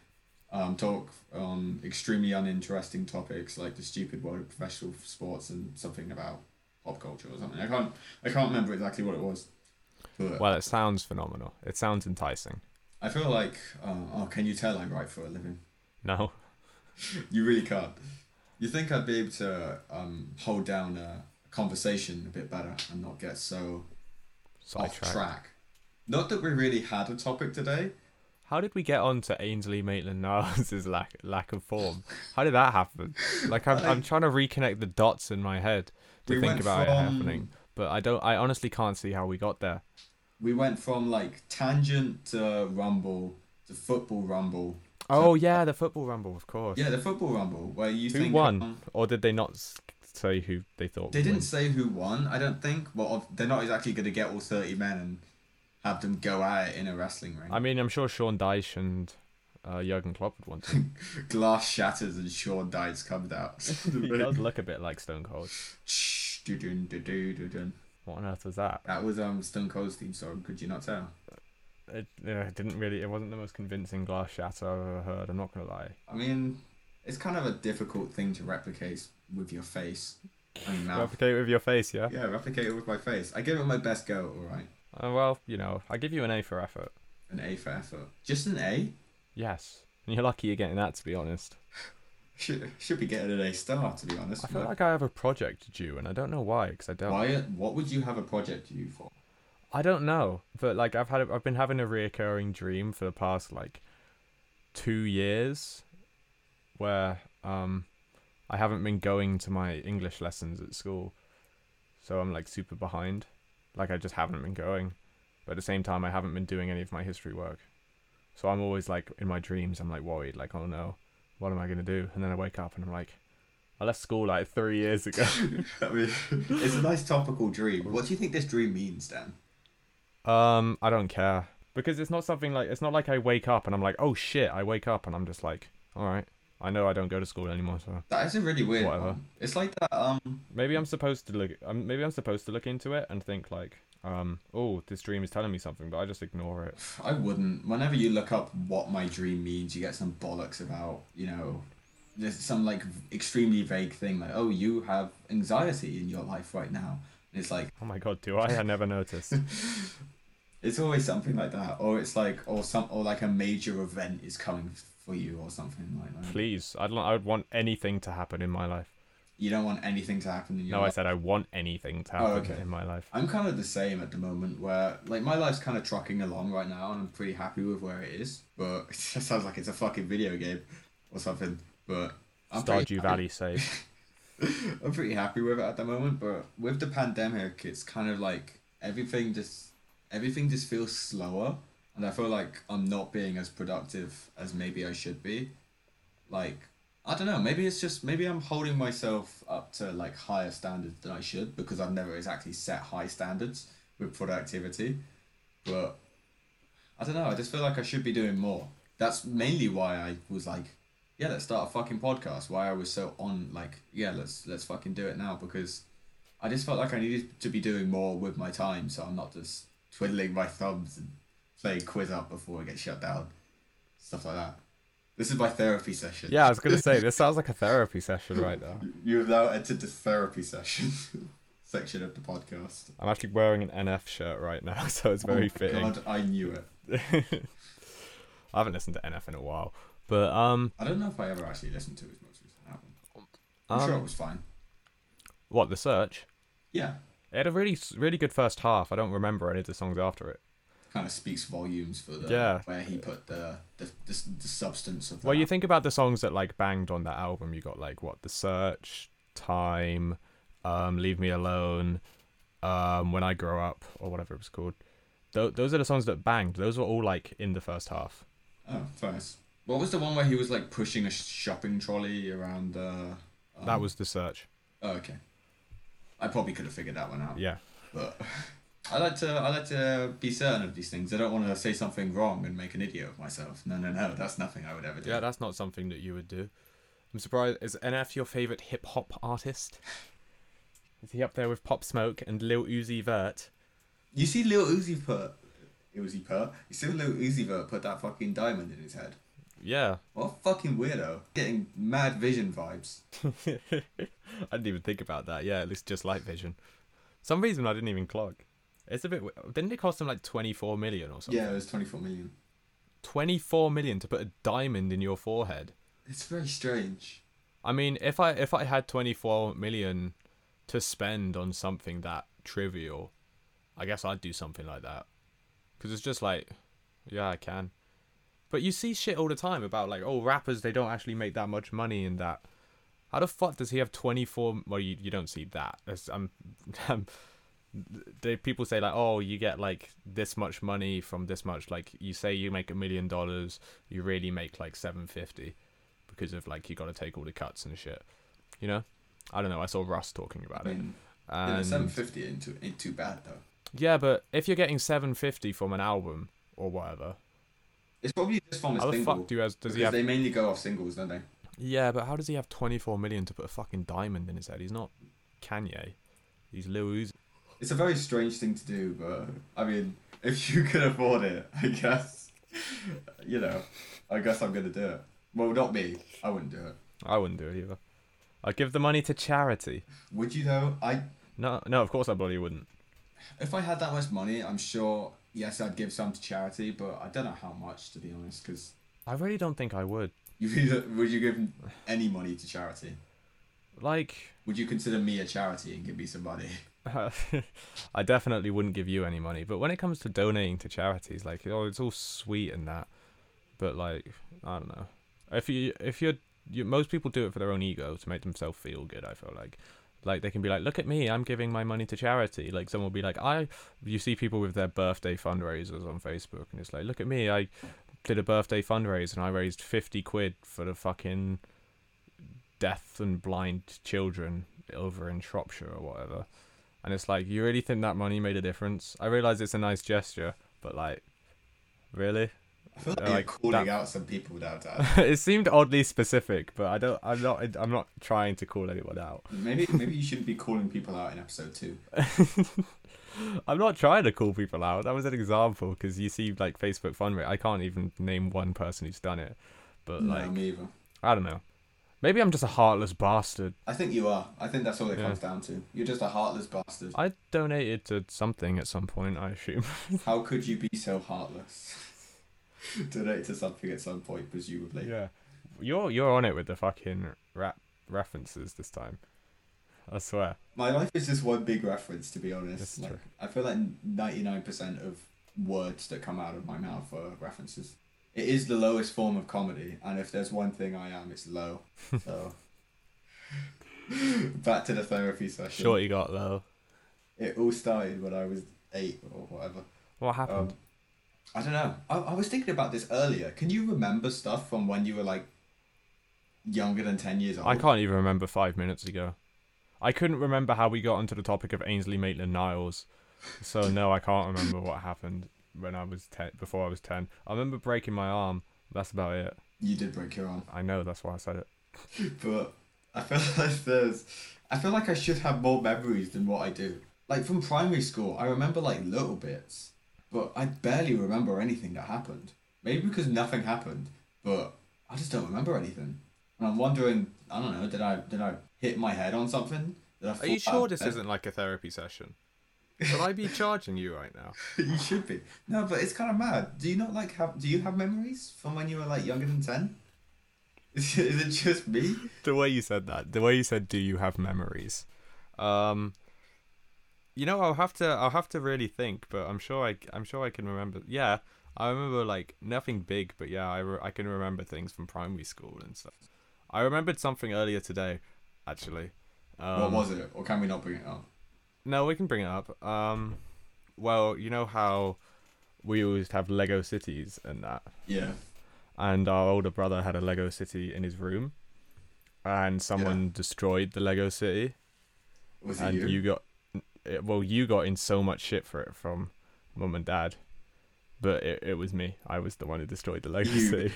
um talk on extremely uninteresting topics like the stupid world of professional sports and something about pop culture or something. I can't I can't remember exactly what it was, Well, it sounds phenomenal. It sounds enticing. I feel like uh, oh can you tell I write for a living? No. <laughs> You really can't. You think I'd be able to um hold down a conversation a bit better and not get so off Sidetrack. track. Not that we really had a topic today. How did we get on to Ainsley Maitland Niles' <laughs> lack lack of form? How did that happen? Like I'm, I'm trying to reconnect the dots in my head to We think about it happening, but I don't. I honestly can't see how we got there. We went from like tangent to rumble to football rumble. Oh yeah, the football rumble, of course. Yeah, the football rumble where you Who think won? um, Or did they not say who they thought? they didn't win? say who won. I don't think. Well, they're not exactly going to get all thirty men and have them go at it in a wrestling ring. I mean, I'm sure Sean Dyche and uh, Jurgen Klopp would want to. <laughs> Glass shatters and Sean Dyche comes out. <laughs> he does look a bit like Stone Cold. What on earth was that? That was um Stone Cold's theme song. Could you not tell? It, it didn't really. It wasn't the most convincing glass shatter I've ever heard. I'm not gonna lie. I mean, it's kind of a difficult thing to replicate with your face. I mean, mouth. Replicate with your face, yeah. Yeah, replicate it with my face. I give it my best go, alright. Uh, well, you know, I give you an A for effort. An A for effort. Just an A? Yes, and you're lucky you're getting that. To be honest, <laughs> Should, should be getting an A star, to be honest. I feel like I have a project due, and I don't know why, because I don't. Wyatt, what would you have a project due for? I don't know, but like I've had, a, I've been having a reoccurring dream for the past like two years, where um, I haven't been going to my English lessons at school, so I'm like super behind. Like I just haven't been going, but at the same time I haven't been doing any of my history work, so I'm always like in my dreams I'm like worried, like oh no, what am I gonna do? And then I wake up and I'm like, I left school like three years ago. I <laughs> mean, it's a nice topical dream. What do you think this dream means, Dan? Um, I don't care because it's not something like it's not like I wake up and I'm like, oh shit, I wake up and I'm just like, all right, I know I don't go to school anymore, so That is a really weird Whatever. one. It's like that, um, maybe I'm supposed to look, um, maybe I'm supposed to look into it and think like, um, oh, this dream is telling me something, but I just ignore it. I wouldn't. Whenever you look up what my dream means, you get some bollocks about, you know, there's some like extremely vague thing like, oh, you have anxiety in your life right now. And it's like, Oh my god, do I? I never noticed. <laughs> it's always something like that, or it's like, or some, or like a major event is coming for you, or something like that. Please, I'd I would want anything to happen in my life. You don't want anything to happen in your life? No, I said I want anything to Oh, happen okay. in my life. I'm kind of the same at the moment, where like my life's kind of trucking along right now, and I'm pretty happy with where it is. But <laughs> it just sounds like it's a fucking video game or something. But I'm pretty Stardew happy- Valley save. <laughs> I'm pretty happy with it at the moment, but with the pandemic, it's kind of like everything just everything just feels slower, and I feel like I'm not being as productive as maybe I should be. Like I don't know, maybe it's just maybe I'm holding myself up to like higher standards than I should because I've never exactly set high standards with productivity, but I don't know. I just feel like I should be doing more. That's mainly why I was like yeah, let's start a fucking podcast. Why I was so on like, yeah, let's let's fucking do it now because I just felt like I needed to be doing more with my time, so I'm not just twiddling my thumbs and playing quiz up before I get shut down, stuff like that. This is my therapy session. Yeah, I was gonna say <laughs> this sounds like a therapy session right now. You have now entered the therapy session <laughs> section of the podcast. I'm actually wearing an NF shirt right now, <laughs> so it's very oh, fitting. God, I knew it. I haven't listened to NF in a while, but um, I don't know if I ever actually listened to his most recent album. I'm sure it um was fine. what the search? Yeah, It had a really really good first half. I don't remember any of the songs after it. Kind of speaks volumes for the Yeah. where he put the the, the, the substance of. Well, you think about the songs that like banged on that album. You got like what the search, time, um, leave me alone, um, when I grow up or whatever it was called. Th- those are the songs that banged. Those were all like in the first half. Oh, nice. What was the one where he was like pushing a shopping trolley around? Uh, um, that was the search. Oh, okay. I probably could have figured that one out. Yeah. But <laughs> I like to I like to be certain of these things. I don't want to say something wrong and make an idiot of myself. No, no, no. That's nothing I would ever do. Yeah, that's not something that you would do. I'm surprised. Is NF your favorite hip hop artist? <laughs> Is he up there with Pop Smoke and Lil Uzi Vert? You see, Lil Uzi put Uzi put. You see, Lil Uzi Vert put that fucking diamond in his head. Yeah. What a fucking weirdo! Getting mad vision vibes. <laughs> I didn't even think about that. Yeah, it looks just like Vision. Some reason I didn't even clock. It's a bit. Didn't it cost him like 24 million or something? Yeah, it was twenty four million. 24 million to put a diamond in your forehead. It's very strange. I mean, if I if I had 24 million to spend on something that trivial, I guess I'd do something like that. Cuz it's just like yeah, I can. But you see shit all the time about like oh, rappers they don't actually make that much money in that. How the fuck does he have 24 well you, you don't see that. That's, I'm <laughs> um, they people say like oh you get like this much money from this much like you say you make a million dollars you really make like 750 because of like you got to take all the cuts and shit you know i don't know i saw russ talking about I it mean, yeah, seven fifty ain't too ain't too bad though. yeah but if you're getting 750 from an album or whatever It's probably just from a how the single. fuck do you has does he have they mainly go off singles, don't they? yeah but how does he have 24 million to put a fucking diamond in his head he's not kanye he's lil Uzi. It's a very strange thing to do, but I mean, if you can afford it, I guess. You know, I guess I'm gonna do it. Well, not me. I wouldn't do it. i wouldn't do it either i'd give the money to charity Would you though? I no no of course i bloody wouldn't if I had that much money, I'm sure. Yes, I'd give some to charity, but I don't know how much to be honest. Because i really don't think i would you either, would you give any money to charity? like Would you consider me a charity and give me some money? <laughs> I definitely wouldn't give you any money. But when it comes to donating to charities, like oh, it's all sweet and that, but like I don't know. If you if you're you, most people do it for their own ego to make themselves feel good. I feel like like they can be like, look at me, I'm giving my money to charity. Like someone will be like, I. You see people with their birthday fundraisers on Facebook, and it's like, look at me, I did a birthday fundraiser and I raised fifty quid for the fucking deaf and blind children over in Shropshire or whatever. And it's like, you really think that money made a difference? I realize it's a nice gesture, but like, really? I feel like, you're like calling that- out some people now, Dad. <laughs> it seemed oddly specific, but I don't. I'm not. I'm not trying to call anyone out. maybe maybe you shouldn't be calling people out in episode two. <laughs> I'm not trying to call people out. That was an example because you see, like Facebook fundraiser. I can't even name one person who's done it, but no, like, me either. I don't know. Maybe I'm just a heartless bastard. I think you are. I think that's all it Yeah. comes down to. You're just a heartless bastard. I donated to something at some point. I assume. <laughs> How could you be so heartless? <laughs> Donate to something at some point, presumably. Yeah, you're you're on it with the fucking rap references this time. I swear. My life is just one big reference, to be That's honest. Like, true. I feel like ninety nine percent of words that come out of my mouth are references. It is the lowest form of comedy, and if there's one thing I am, it's low. <laughs> So, <laughs> back to the therapy session. Shorty got low. It all started when I was eight or whatever. What happened? Um, I don't know. I, I was thinking about this earlier. Can you remember stuff from when you were like younger than ten years old? I can't even remember five minutes ago. I couldn't remember how we got onto the topic of Ainsley Maitland Niles. So no, I can't remember what happened when I was ten. Before I was ten, I remember breaking my arm. That's about it. You did break your arm, I know that's why I said it. <laughs> but I feel <laughs> like there's. I feel like I should have more memories than what I do. Like from primary school, I remember like little bits, but I barely remember anything that happened. Maybe because nothing happened, but I just don't remember anything. And I'm wondering, I don't know, did I did I hit my head on something? Did I Are you sure uh, this bed? isn't like a therapy session? Should I be charging you right now? <laughs> you should be. No, but it's kind of mad. Do you not like have? Do you have memories from when you were like younger than ten? <laughs> Is it just me? The way you said that, the way you said, "Do you have memories?" Um, you know, I'll have to, I'll have to really think, but I'm sure I, I'm sure I can remember. Yeah, I remember like nothing big, but yeah, I, re- I can remember things from primary school and stuff. I remembered something earlier today, actually. Um, what was it? Or can we not bring it up? No, we can bring it up. Um, well, you know how we always have Lego cities and that, Yeah. and our older brother had a Lego city in his room, and someone destroyed the Lego city, Was it and you? you got, it, well, you got in so much shit for it from mum and dad, but it, it was me. I was the one who destroyed the Lego You- city.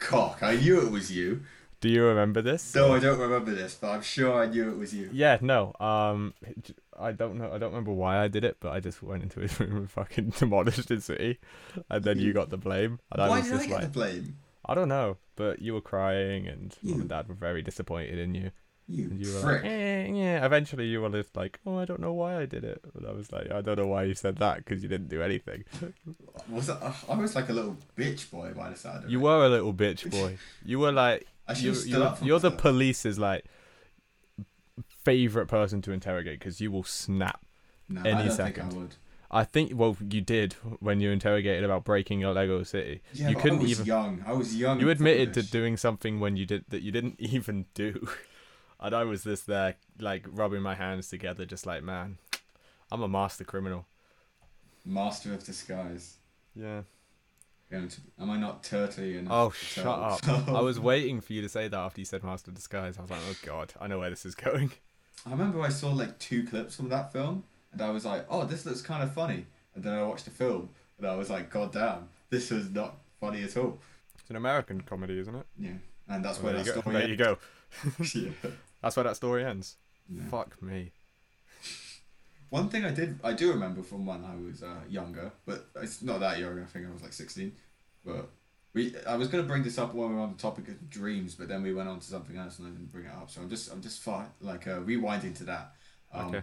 Cock. I knew it was you. Do you remember this? No, I don't remember this, but I'm sure I knew it was you. Yeah, no. Um, I don't know. I don't remember why I did it, but I just went into his <laughs> room and fucking <laughs> demolished his city, and then you got the blame. And I Why did I get like, the blame? I don't know, but you were crying, and You- and dad were very disappointed in you. You, And you were frick. like, eh, yeah. Eventually, you were just like, oh, I don't know why I did it. And I was like, I don't know why you said that because you didn't do anything. Was it, I was like a little bitch boy by the side of You it. You were a little bitch boy. <laughs> You were like, I should you, have stood you, up for you're the myself. police's like favorite person to interrogate because you will snap No, any I don't second. think I would. I think well you did when you interrogated about breaking a Lego city. Yeah, you but couldn't I was even young. I was young. you and admitted to foolish. doing something when you did that you didn't <laughs> even do. And I was just there like rubbing my hands together just like man, I'm a master criminal. Master of disguise. Yeah. Am I not turtly enough? Oh shut up. <laughs> I was waiting for you to say that after you said master disguise. I was like, "Oh god, I know where this is going." I remember I saw like two clips from that film, and I was like, "Oh, this looks kind of funny." And then I watched the film, and I was like, "God damn, this was not funny at all." It's an American comedy, isn't it? Yeah, and that's Well, where that you go. story. There you go. <laughs> yeah. That's where that story ends. Yeah. Fuck me. One thing I did, I do remember from when I was uh, younger, but it's not that young. I think I was like sixteen. But we, I was gonna bring this up when we were on the topic of dreams, but then we went on to something else and I didn't bring it up. So I'm just, I'm just far, like uh, rewinding to that. Um, Okay.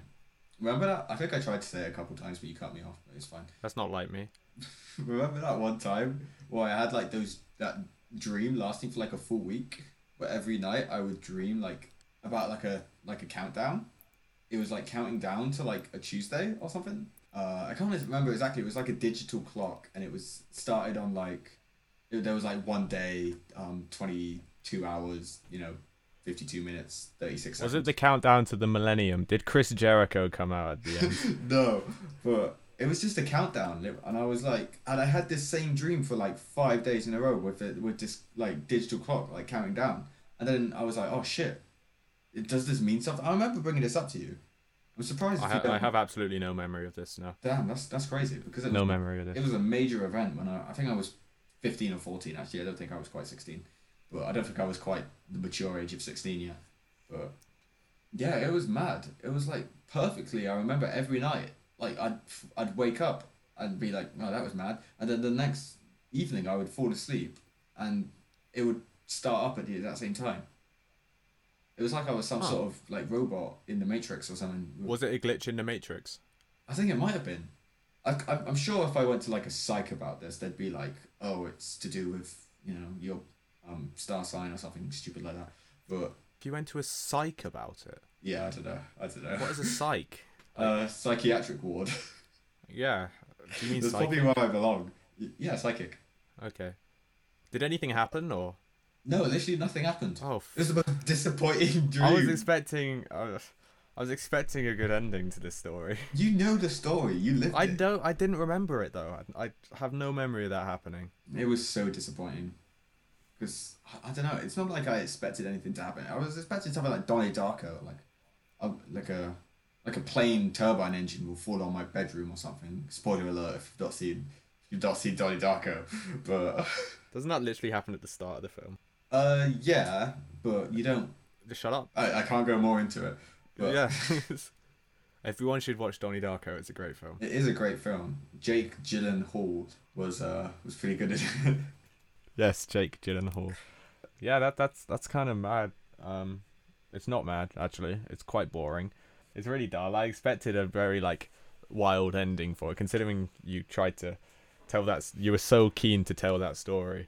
Remember that? I think I tried to say it a couple times, but you cut me off. But it's fine. That's not like me. <laughs> Remember that one time where I had like those that dream lasting for like a full week, where every night I would dream like about like a like a countdown. It was like counting down to like a Tuesday or something. Uh, I can't remember exactly. It was like a digital clock, and it was started on like it, there was like one day, um, twenty two hours, you know, fifty two minutes, thirty six. Was it the countdown to the millennium? Did Chris Jericho come out at the end? <laughs> no, but it was just a countdown, and I was like, and I had this same dream for like five days in a row with it with this like digital clock like counting down, and then I was like, oh shit, it, does this mean something? I remember bringing this up to you. I'm surprised. I, ha- I have absolutely no memory of this. No, Damn, that's that's crazy because it was, no memory of this. it was a major event when I I think I was fifteen or fourteen actually. I don't think I was quite sixteen, but I don't think I was quite the mature age of sixteen yet. But yeah, it was mad. It was like perfectly. I remember every night, like I'd I'd wake up and be like, "Oh, that was mad," and then the next evening I would fall asleep, and it would start up at the exact same time. It was like I was some Huh. sort of like robot in the Matrix or something. Was it a glitch in the Matrix? I think it might have been. I, I'm I'm sure if I went to like a psych about this, they'd be like, "Oh, it's to do with you know your um star sign or something stupid like that." But You went to a psych about it. yeah, I don't know. I don't know. What is a psych? <laughs> uh, psychiatric ward. <laughs> yeah. Do you mean That's psychic? probably where I belong. Yeah, psychic. Okay. Did anything happen or? No, literally nothing happened. Oh, It was the most disappointing dream. <laughs> I was expecting. Uh, I was expecting a good ending to this story. <laughs> you know the story. You lived I it. don't. I didn't remember it though. I, I have no memory of that happening. It was so disappointing. Because, I, I don't know, it's not like I expected anything to happen. I was expecting something like Donnie Darko, like a, like a like a plane turbine engine will fall on my bedroom or something. Spoiler alert if you've not seen, if you've not seen Donnie Darko. <laughs> But Doesn't that literally happen at the start of the film? Uh, yeah, but you don't. Just shut up. I, I can't go more into it. But Yeah. <laughs> Everyone should watch Donnie Darko. It's a great film. It is a great film. Jake Gyllenhaal was uh was pretty good at it. <laughs> Yes, Jake Gyllenhaal. Yeah, that that's that's kind of mad. Um, it's not mad actually. It's quite boring. It's really dull. I expected a very like wild ending for it, considering you tried to tell that. You were so keen to tell that story.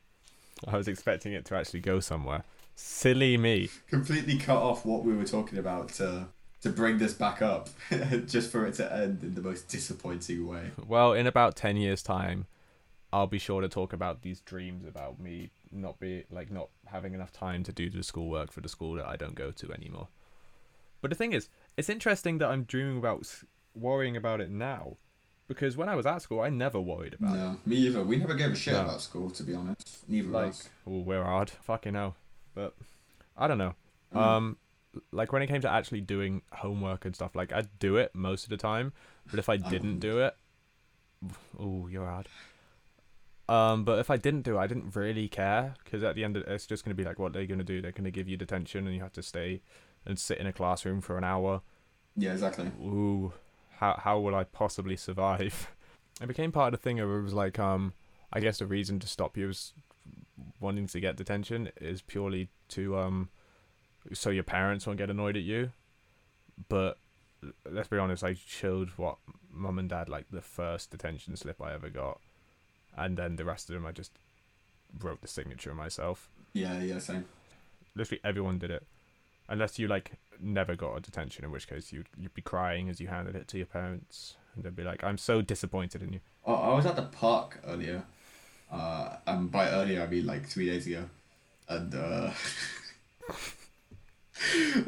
I was expecting it to actually go somewhere. Silly me. Completely cut off what we were talking about to to bring this back up, <laughs> just for it to end in the most disappointing way. Well, in about ten years' time, I'll be sure to talk about these dreams about me not be like not having enough time to do the schoolwork for the school that I don't go to anymore. But the thing is, it's interesting that I'm dreaming about worrying about it now, because when I was at school, I never worried about it. No, me either. We never gave a shit No. about school, to be honest. Neither Like, of us. oh, we're hard, fucking hell. But I don't know. Mm. Um, like when it came to actually doing homework and stuff, like I'd do it most of the time. But if I didn't do it, oh, you're hard. Um, but if I didn't do it, I didn't really care because at the end, of, it's just gonna be like, what they're gonna do? They're gonna give you detention, and you have to stay and sit in a classroom for an hour. Yeah, exactly. Ooh, how how will I possibly survive? <laughs> It became part of the thing where it was like, um, I guess the reason to stop you is wanting to get detention is purely to um, so your parents won't get annoyed at you. But let's be honest, I showed what mum and dad like the first detention slip I ever got, and then the rest of them I just wrote the signature myself. Yeah, yeah, same. Literally everyone did it, unless you like never got a detention, in which case you you'd be crying as you handed it to your parents, and they'd be like, "I'm so disappointed in you." Oh, I was at the park earlier. Uh, and by earlier I mean like three days ago, and uh, <laughs>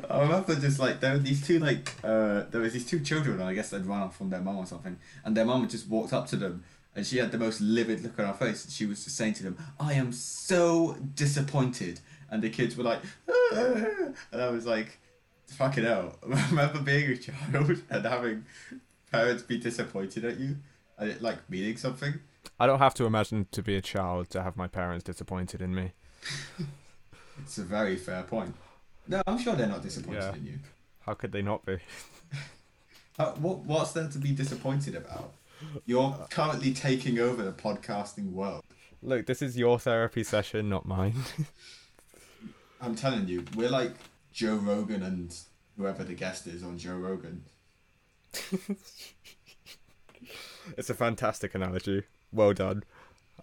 I remember just like there were these two like uh, there was these two children, and I guess they'd run off from their mum or something, and their mum had just walked up to them, and she had the most livid look on her face, and she was just saying to them, "I am so disappointed," and the kids were like, and I was like, "Fucking hell!" I <laughs> remember being a child <laughs> and having parents be disappointed at you and it like meaning something. I don't have to imagine to be a child to have my parents disappointed in me. <laughs> It's a very fair point. No, I'm sure they're not disappointed Yeah. in you. How could they not be? Uh, what what's there to be disappointed about? You're currently taking over the podcasting world. Look, this is your therapy session, not mine. I'm telling you, we're like Joe Rogan and whoever the guest is on Joe Rogan. it's a fantastic analogy. Well done.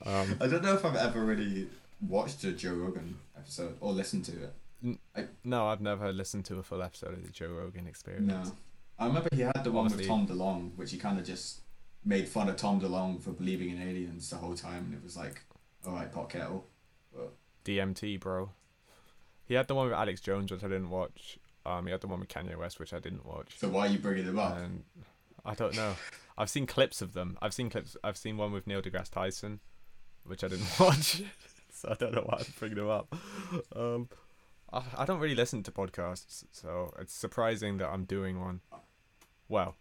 Um, I don't know if I've ever really watched a Joe Rogan episode or listened to it. no, I've never listened to a full episode of the Joe Rogan Experience. No, I remember he had the one with Tom DeLonge, which he kind of just made fun of Tom DeLonge for believing in aliens the whole time, and it was like, all right, pot kettle. But DMT, bro. He had the one with Alex Jones, which I didn't watch. Um, he had the one with Kanye West, which I didn't watch. so why are you bringing them up? And I don't know. I've seen clips of them. I've seen clips. I've seen one with Neil deGrasse Tyson, which I didn't <laughs> watch. so I don't know why I'm bringing them up. Um, I, I don't really listen to podcasts, so it's surprising that I'm doing one. Well,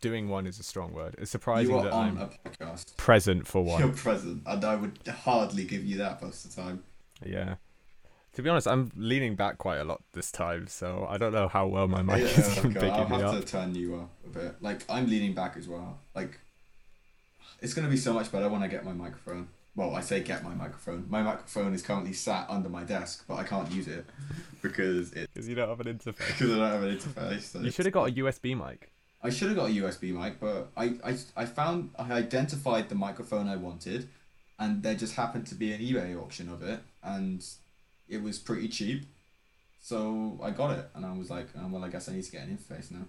doing one is a strong word. It's surprising you are that on I'm a podcast. present for one. You're present, and I would hardly give you that most of the time. Yeah. To be honest, I'm leaning back quite a lot this time, so I don't know how well my mic Yeah, is okay, <laughs> picking I'll me have up. to turn you up a bit. Like I'm leaning back as well. Like it's gonna be so much better when I get my microphone. Well, I say get my microphone. My microphone is currently sat under my desk, but I can't use it because it Because you don't have an interface. because I don't have an interface. so You should have got a USB mic. I should have got a USB mic, but I, I, I found I identified the microphone I wanted, and there just happened to be an eBay auction of it, and it was pretty cheap, so I got it, and I was like, oh, well, I guess I need to get an interface now,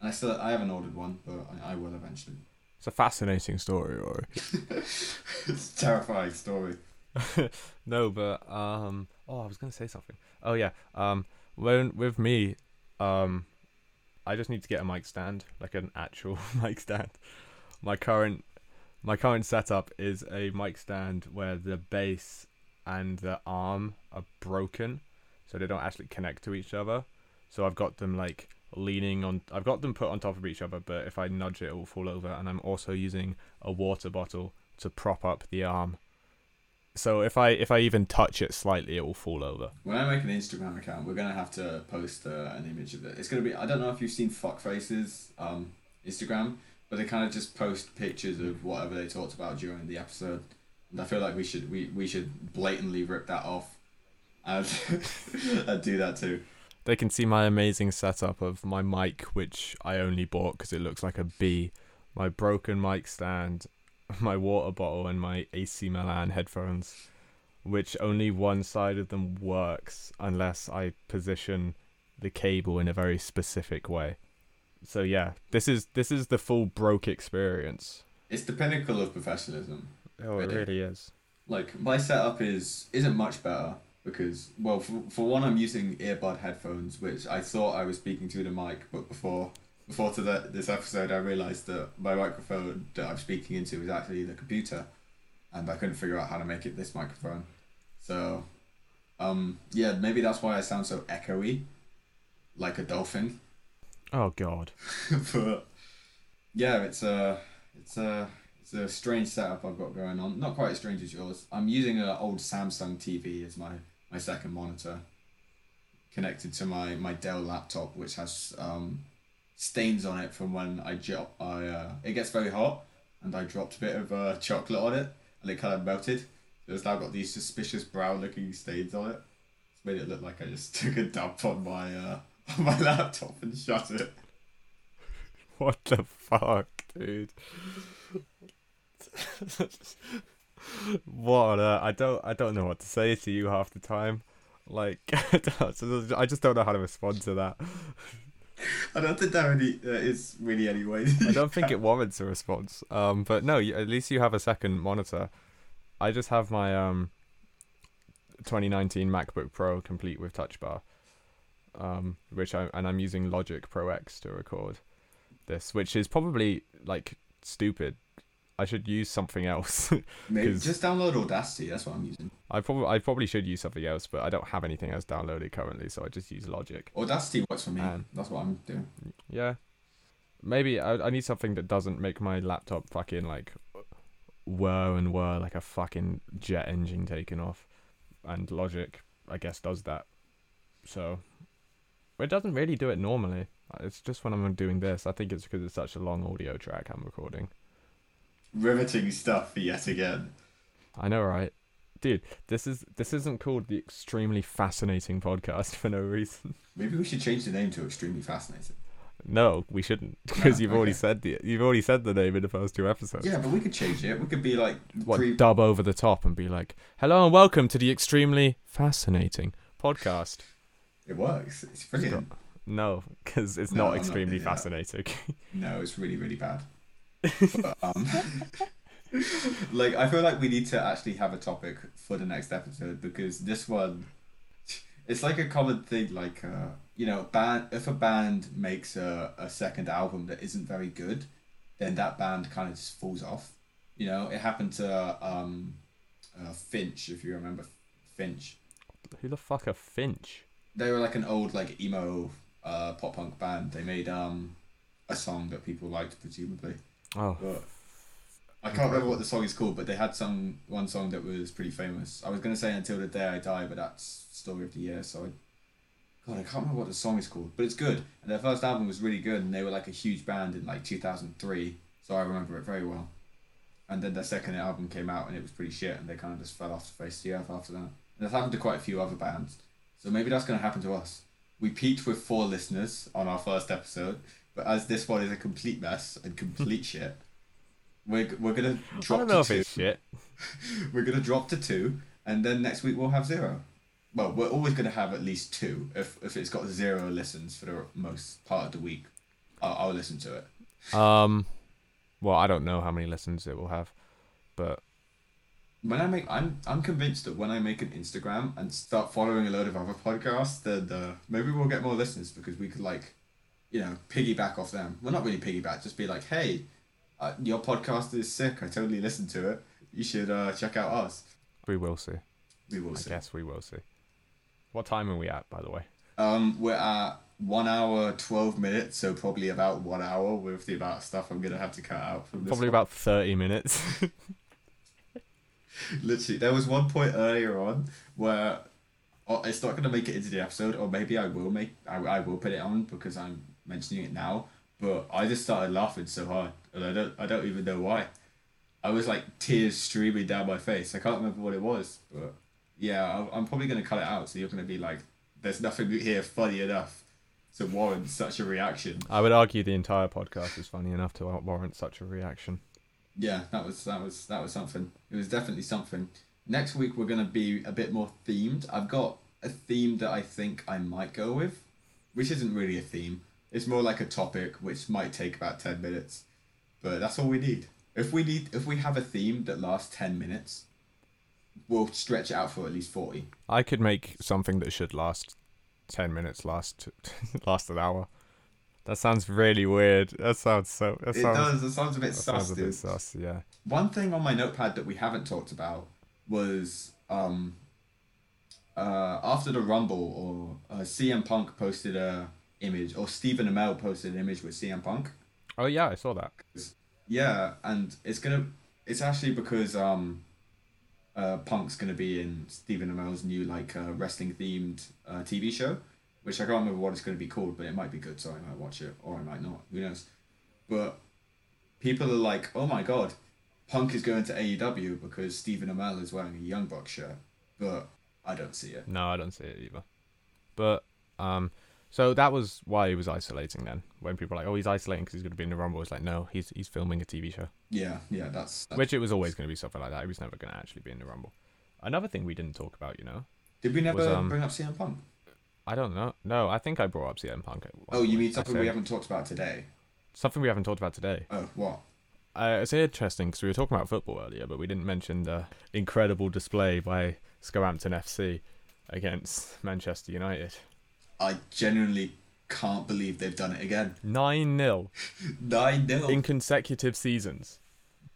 and I still I haven't ordered one, but I, I will eventually. It's a fascinating story, Rory. <laughs> <laughs> it's a terrifying story. <laughs> no, but um, oh, I was gonna say something. Oh yeah, um, when with me, um, I just need to get a mic stand, like an actual mic stand. My current, my current setup is a mic stand where the base and the arm are broken, so they don't actually connect to each other. So I've got them like leaning on. I've got them put on top of each other, but if I nudge it, it will fall over. And I'm also using a water bottle to prop up the arm. So if I if I even touch it slightly, it will fall over. When I make an Instagram account, we're gonna have to post uh, an image of it. It's gonna be. I don't know if you've seen Fuckface's um, Instagram, but they kind of just post pictures of whatever they talked about during the episode. I feel like we should we, we should blatantly rip that off, and, <laughs> and do that too. They can see my amazing setup of my mic, which I only bought because it looks like a bee. My broken mic stand, <laughs> my water bottle, and my AC Milan headphones, which only one side of them works unless I position the cable in a very specific way. So yeah, this is this is the full broke experience. It's the pinnacle of professionalism. Oh, it Really? really is. Like my setup is isn't much better because well for, for one I'm using earbud headphones which I thought I was speaking to the mic but before before to the, this episode I realized that my microphone that I'm speaking into is actually the computer and I couldn't figure out how to make it this microphone so um yeah maybe that's why I sound so echoey like a dolphin Oh god. <laughs> but yeah, it's a it's a it's a strange setup I've got going on. Not quite as strange as yours. I'm using an old Samsung TV as my my second monitor, connected to my my Dell laptop, which has um, stains on it from when I drop. I uh, it gets very hot, and I dropped a bit of uh, chocolate on it, and it kind of melted. So it's now got these suspicious brown looking stains on it. It's made it look like I just <laughs> took a dump on my uh, <laughs> on my laptop and shut it. What the fuck, dude? <laughs> what on earth? I don't I don't know what to say to you half the time. Like <laughs> I just don't know how to respond to that. <laughs> I don't think there any there is really any way. I don't think it warrants a response. Um, but no, at least you have a second monitor. I just have my um 2019 MacBook Pro complete with Touch Bar, um, which I and I'm using Logic Pro X to record this, which is probably like stupid. I should use something else. <laughs> Maybe just download Audacity. That's what I'm using. I probably I probably should use something else, but I don't have anything else downloaded currently, so I just use Logic. Audacity works for me. Um, That's what I'm doing. Yeah, maybe I I need something that doesn't make my laptop fucking like whir and whir like a fucking jet engine taking off, and Logic I guess does that. So it doesn't really do it normally. It's just when I'm doing this. I think it's because it's such a long audio track I'm recording. Riveting stuff yet again. I know, right? Dude, this is this isn't called the extremely fascinating podcast <laughs> for no reason. Maybe we should change the name to Extremely Fascinating. No, we shouldn't because No, you've already said the you've already said the name in the first two episodes. Yeah, but we could change it. We could be like What pre- dub over the top and be like, "Hello and welcome to the extremely fascinating podcast." It works. It's brilliant. No, because it's No, I'm not not extremely that. fascinating. <laughs> No, it's really really bad. But, um, <laughs> like I feel like we need to actually have a topic for the next episode because this one, it's like a common thing. Like uh, you know, band if a band makes a, a second album that isn't very good, then that band kind of just falls off. You know, it happened to um, uh, Finch if you remember Finch. Who the fuck are Finch? They were like an old like emo uh, pop punk band. They made um a song that people liked presumably. Oh, But I can't remember what the song is called, but they had some one song that was pretty famous. I was gonna say "Until the Day I Die," but that's Story of the Year. So, I, God, I can't remember what the song is called, but it's good. And their first album was really good, and they were like a huge band in like two thousand three. So I remember it very well. And then their second album came out, and it was pretty shit, and they kind of just fell off the face of the earth after that. And that's happened to quite a few other bands. So maybe that's gonna happen to us. We peaked with four listeners on our first episode, but as this one is a complete mess and complete <laughs> shit, we're, we're gonna I drop don't know to if two. it's shit. <laughs> We're gonna drop to two, and then next week we'll have zero. Well, we're always gonna have at least two. If if it's got zero listens for the most part of the week, I'll, I'll listen to it. Um, well, I don't know how many listens it will have, but When I make, I'm I'm convinced that when I make an Instagram and start following a load of other podcasts, then uh, maybe we'll get more listeners because we could like, you know, piggyback off them. Well, not really piggyback, just be like, hey, uh, your podcast is sick. I totally listened to it. You should uh, check out us. we will see. We will I see. guess we will see. What time are we at, by the way? Um, we're at one hour twelve minutes, so probably about one hour with the amount of stuff I'm gonna have to cut out from this. Probably one. about thirty minutes. <laughs> Literally, there was one point earlier on where oh, it's not going to make it into the episode, or maybe I will make I, I will put it on because I'm mentioning it now. But I just started laughing so hard, and I don't I don't even know why. I was like tears streaming down my face. I can't remember what it was, but yeah, I'm probably going to cut it out. So you're going to be like, "There's nothing here funny enough to warrant such a reaction." I would argue the entire podcast is funny enough to warrant such a reaction. yeah, that was that was that was something. It was definitely something. Next week we're gonna be a bit more themed. I've got a theme that I think I might go with, which isn't really a theme. It's more like a topic which might take about ten minutes, but that's all we need. If we need, if we have a theme that lasts ten minutes, we'll stretch it out for at least forty. I could make something that should last ten minutes last <laughs> last an hour. That sounds really weird. That sounds so. That It sounds, does. It sounds a bit That sus, sounds a bit sus. Yeah. One thing on my notepad that we haven't talked about was um, uh, after the Rumble, or uh, CM Punk posted a image, or Stephen Amell posted an image with CM Punk. Oh yeah, I saw that. Yeah, and it's gonna, it's actually because um, uh, Punk's gonna be in Stephen Amell's new like uh, wrestling themed uh, TV show, which I can't remember what it's gonna be called, but it might be good, so I might watch it or I might not. Who knows? But people are like, oh my god, Punk is going to AEW because Stephen Amell is wearing a Young Buck shirt, but I don't see it. No, I don't see it either. But um, so that was why he was isolating then. When people were like, "Oh, he's isolating because he's going to be in the Rumble," it's like, no, he's he's filming a TV show. Yeah, yeah, that's. that's Which it was always going to be something like that. He was never going to actually be in the Rumble. Another thing we didn't talk about, you know, Did we never was, um, bring up CM Punk? I don't know. No, I think I brought up CM Punk. Oh, you mean something we haven't talked about today? something we haven't talked about today. Oh, what? Uh, it's interesting because we were talking about football earlier, but we didn't mention the incredible display by Scumhampton FC against Manchester United. I genuinely can't believe they've done it again. 9 0 <laughs> Nine 0 in consecutive seasons.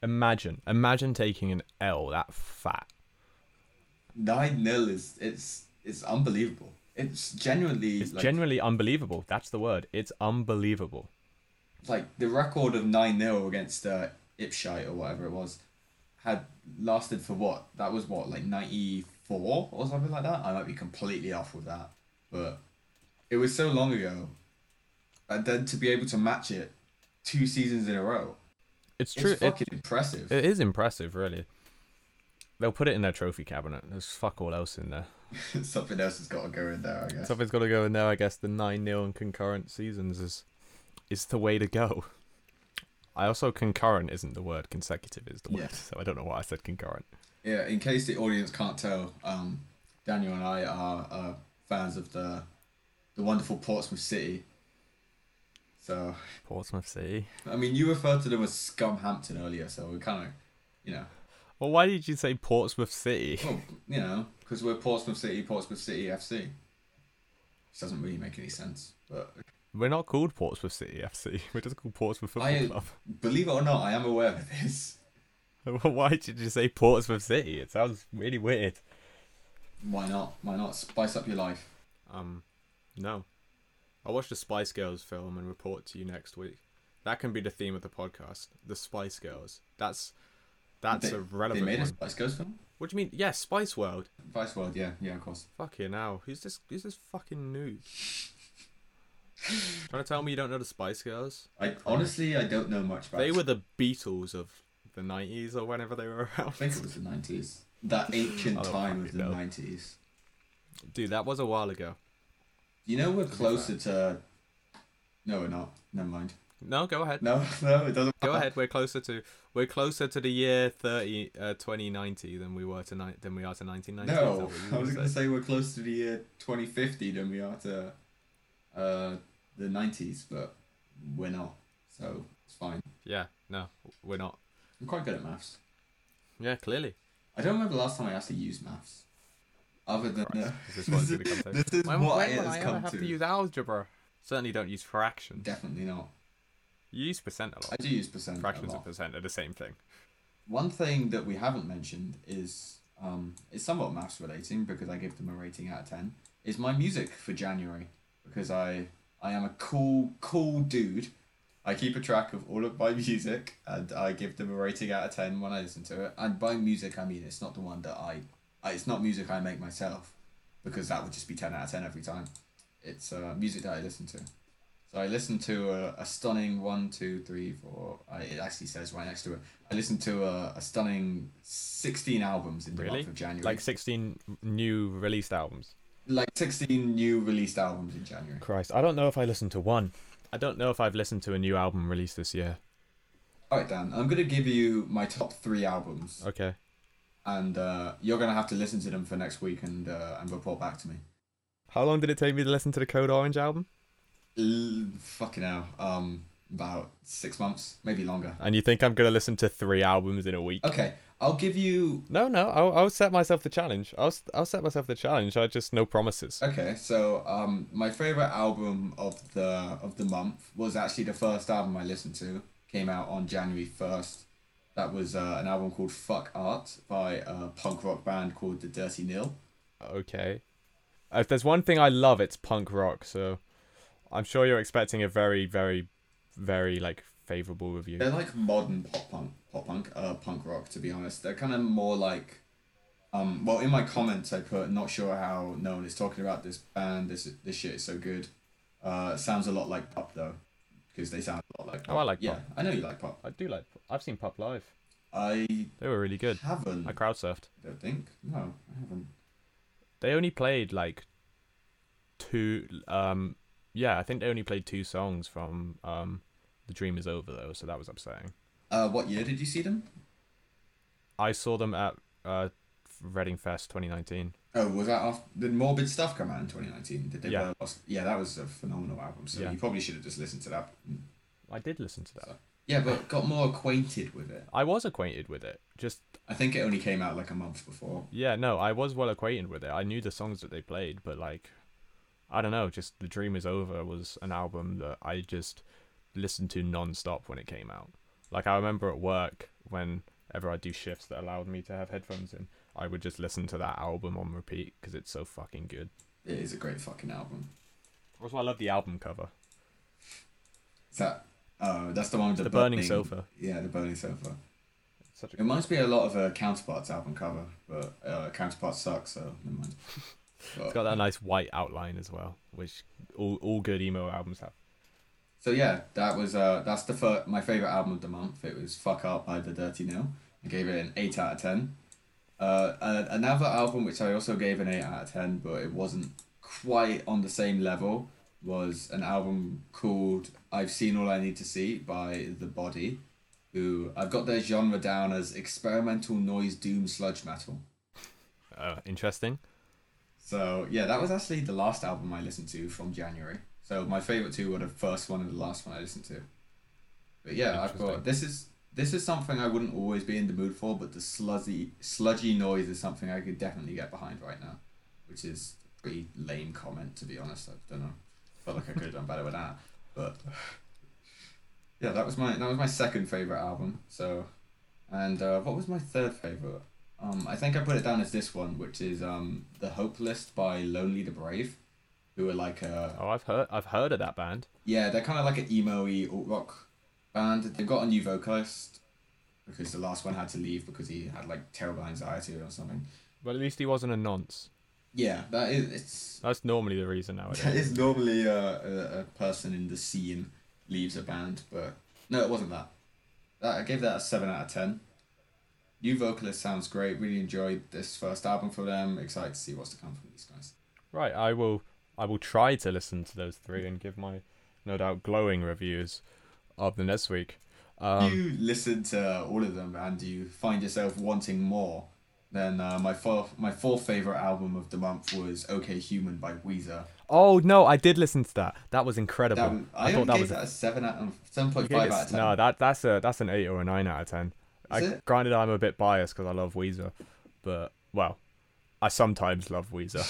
Imagine. Imagine taking an L that fat. Nine 0 is it's it's unbelievable. It's genuinely It's like, genuinely unbelievable. That's the word. It's unbelievable. like the record of nine 0 against uh, Ipshite or whatever it was had lasted for what? That was what like ninety four or something like that. I might be completely off with that, but it was so long ago, and then to be able to match it two seasons in a row, It's it's true. It, fucking impressive. it is impressive, really. They'll put it in their trophy cabinet. There's fuck all else in there. <laughs> Something else has got to go in there, I guess. Something's got to go in there. I guess the 9 0 and concurrent seasons is is the way to go. I also concurrent isn't the word. Consecutive is the word. Yeah. So I don't know why I said concurrent. Yeah, in case the audience can't tell, um, Daniel and I are uh, fans of the the wonderful Portsmouth City. So, Portsmouth City. I mean, you referred to them as Scumhampton earlier, so we're kind of, you know, Well, why did you say Portsmouth City? well, you know, because we're Portsmouth City, Portsmouth City FC. Which doesn't really make any sense, but We're not called Portsmouth City FC. <laughs> We're just called Portsmouth Football I- Club. <laughs> believe it or not, I am aware of this. why did you say Portsmouth City? It sounds really weird. Why not? Why not spice up your life? Um, no. I'll watch the Spice Girls film and report to you next week. That can be the theme of the podcast. The Spice Girls. That's that's They- a They relevant made a. Spice Girls film. What do you mean? Yeah, Spice World. Spice World, yeah, yeah, of course. Fuck you now. Who's this? Who's this fucking noob? Trying to tell me you don't know the Spice Girls? I honestly, I don't know much about. They were the Beatles of the nineties or whenever they were around. I think it was the nineties. That ancient oh, time of the know. nineties. Dude, that was a while ago. You know we're closer to. No, we're not. Never mind. No, go ahead. No, <laughs> no, it doesn't. Go matter. ahead. We're closer to we're closer to the year 30 uh, 2090 than we were to ni- than we are to 1990. Is No, I was were gonna say we're closer to the year twenty fifty than we are to, uh, the nineties, but we're not. So it's fine. Yeah, no, we're not. I'm quite good at maths. Yeah, clearly. I don't remember the last time I actually used maths. Other than Is this what it's gonna come to? this is When, what when it will has I come ever have to. to use algebra? Certainly don't use fractions. Definitely not. You use percent a lot. I do use percent. a Fractions lot. and percent are the same thing. One thing that we haven't mentioned is um, it's somewhat maths relating because I give them a rating out of ten. Is my music for January because I I am a cool cool dude I keep a track of all of my <laughs> music and I give them a rating out of ten when I listen to it. And by music, I mean it's not the one that I, I it's not music I make myself, because that would just be ten out of ten every time. It's uh, music that I listen to. So I listened to a, a stunning one, two, three, four. I, it actually says right next to it. I listened to a, a stunning sixteen albums in the Really? month of January. Like 16 new released albums. like sixteen new released albums in January. Christ, I don't know if I listened to one. I don't know if I've listened to a new album released this year. All right, Dan. I'm gonna give you my top three albums, Okay. And uh, you're gonna have to listen to them for next week and uh, and report back to me. How long did it take me to listen to the Code Orange album? L- fucking hell. Um, about six months, maybe longer. And you think I'm gonna listen to three albums in a week? Okay, I'll give you. No, no. I'll, I'll set myself the challenge. I'll I'll set myself the challenge. I just no promises. Okay, so um, my favorite album of the of the month was actually the first album I listened to. Came out on January first. That was uh, an album called "Fuck Art" by a punk rock band called the Dirty Nil. Okay. If there's one thing I love, it's punk rock. So I'm sure you're expecting a very, very, very like favorable review. They're like modern pop punk, pop punk, uh, punk rock. To be honest, they're kind of more like, um, well, in my comments I put not sure how no one is talking about this band. This this shit is so good. Uh, sounds a lot like PUP though, because they sound a lot like. PUP. Oh, I like Yeah, PUP. I know you like PUP. I do like. I've seen PUP live. I They were really good. haven't. I crowd surfed. I don't think. No, I haven't. They only played like two. Um, yeah, I think they only played two songs from um, "The Dream Is Over" though, so that was upsetting. Uh, what year did you see them? I saw them at uh, Reading Fest 2019. Oh, was that after did Morbid Stuff come out in twenty nineteen? Did they? Yeah. Yeah. that was a phenomenal album. So Yeah. you probably should have just listened to that. I did listen to that. Yeah, but got more acquainted with it. I was acquainted with it. Just I think it only came out like a month before. yeah, no, I was well acquainted with it. I knew the songs that they played, but like, I don't know. Just "The Dream Is Over" was an album that I just listened to non-stop when it came out. Like I remember at work whenever I do shifts that allowed me to have headphones in, I would just listen to that album on repeat because it's so fucking good. It is a great fucking album. Also, I love the album cover. Is that? Oh, that's the one with the, The burning sofa. Yeah, the burning sofa. It's such a It reminds me a lot of a Counterparts album cover, but uh, Counterparts sucks, so never mind. <laughs> But- It's got that nice white outline as well, which all all good emo albums have. So yeah, that was uh that's the fir- my favorite album of the month. It was "Fuck Up" by the Dirty Nil. I gave it an eight out of ten. Uh, another album which I also gave an eight out of ten, but it wasn't quite on the same level. Was an album called "I've Seen All I Need to See" by The Body, who I've got their genre down as experimental noise doom sludge metal. Uh, interesting. So yeah, that was actually the last album I listened to from January. So my favorite two were the first one and the last one I listened to. But yeah, I've got this is this is something I wouldn't always be in the mood for, but the sludgy sludgy noise is something I could definitely get behind right now, which is a pretty lame comment to be honest. I don't know. Felt like I could have done better with that, but <sighs> yeah, that was my that was my second favorite album. So, and uh, what was my third favorite? Um, I think I put it down as this one, which is um, the Hope List by Lonely the Brave, who are like a Oh, I've heard I've heard of that band. yeah, they're kind of like an emo-y alt rock band. They've got a new vocalist because the last one had to leave because he had like terrible anxiety or something. But at least he wasn't a nonce. Yeah, that is it's That's normally the reason <laughs> that nowadays. is normally a, a, a person in the scene leaves a band, but no, it wasn't that. That I gave that a seven out of ten. New vocalist sounds great. Really enjoyed this first album for them. Excited to see what's to come from these guys. Right, I will I will try to listen to those three and give my no doubt glowing reviews of the next week. Um, you listen to all of them and you find yourself wanting more, then uh, my fourth my fourth favorite album of the month was OK Human by Weezer. oh no, I did listen to that. That was incredible. That I, I thought that gave was that a seven out of seven point five out of ten. No, that that's a that's an eight or a nine out of ten. I, it? granted, I'm a bit biased because I love Weezer, but well, I sometimes love Weezer.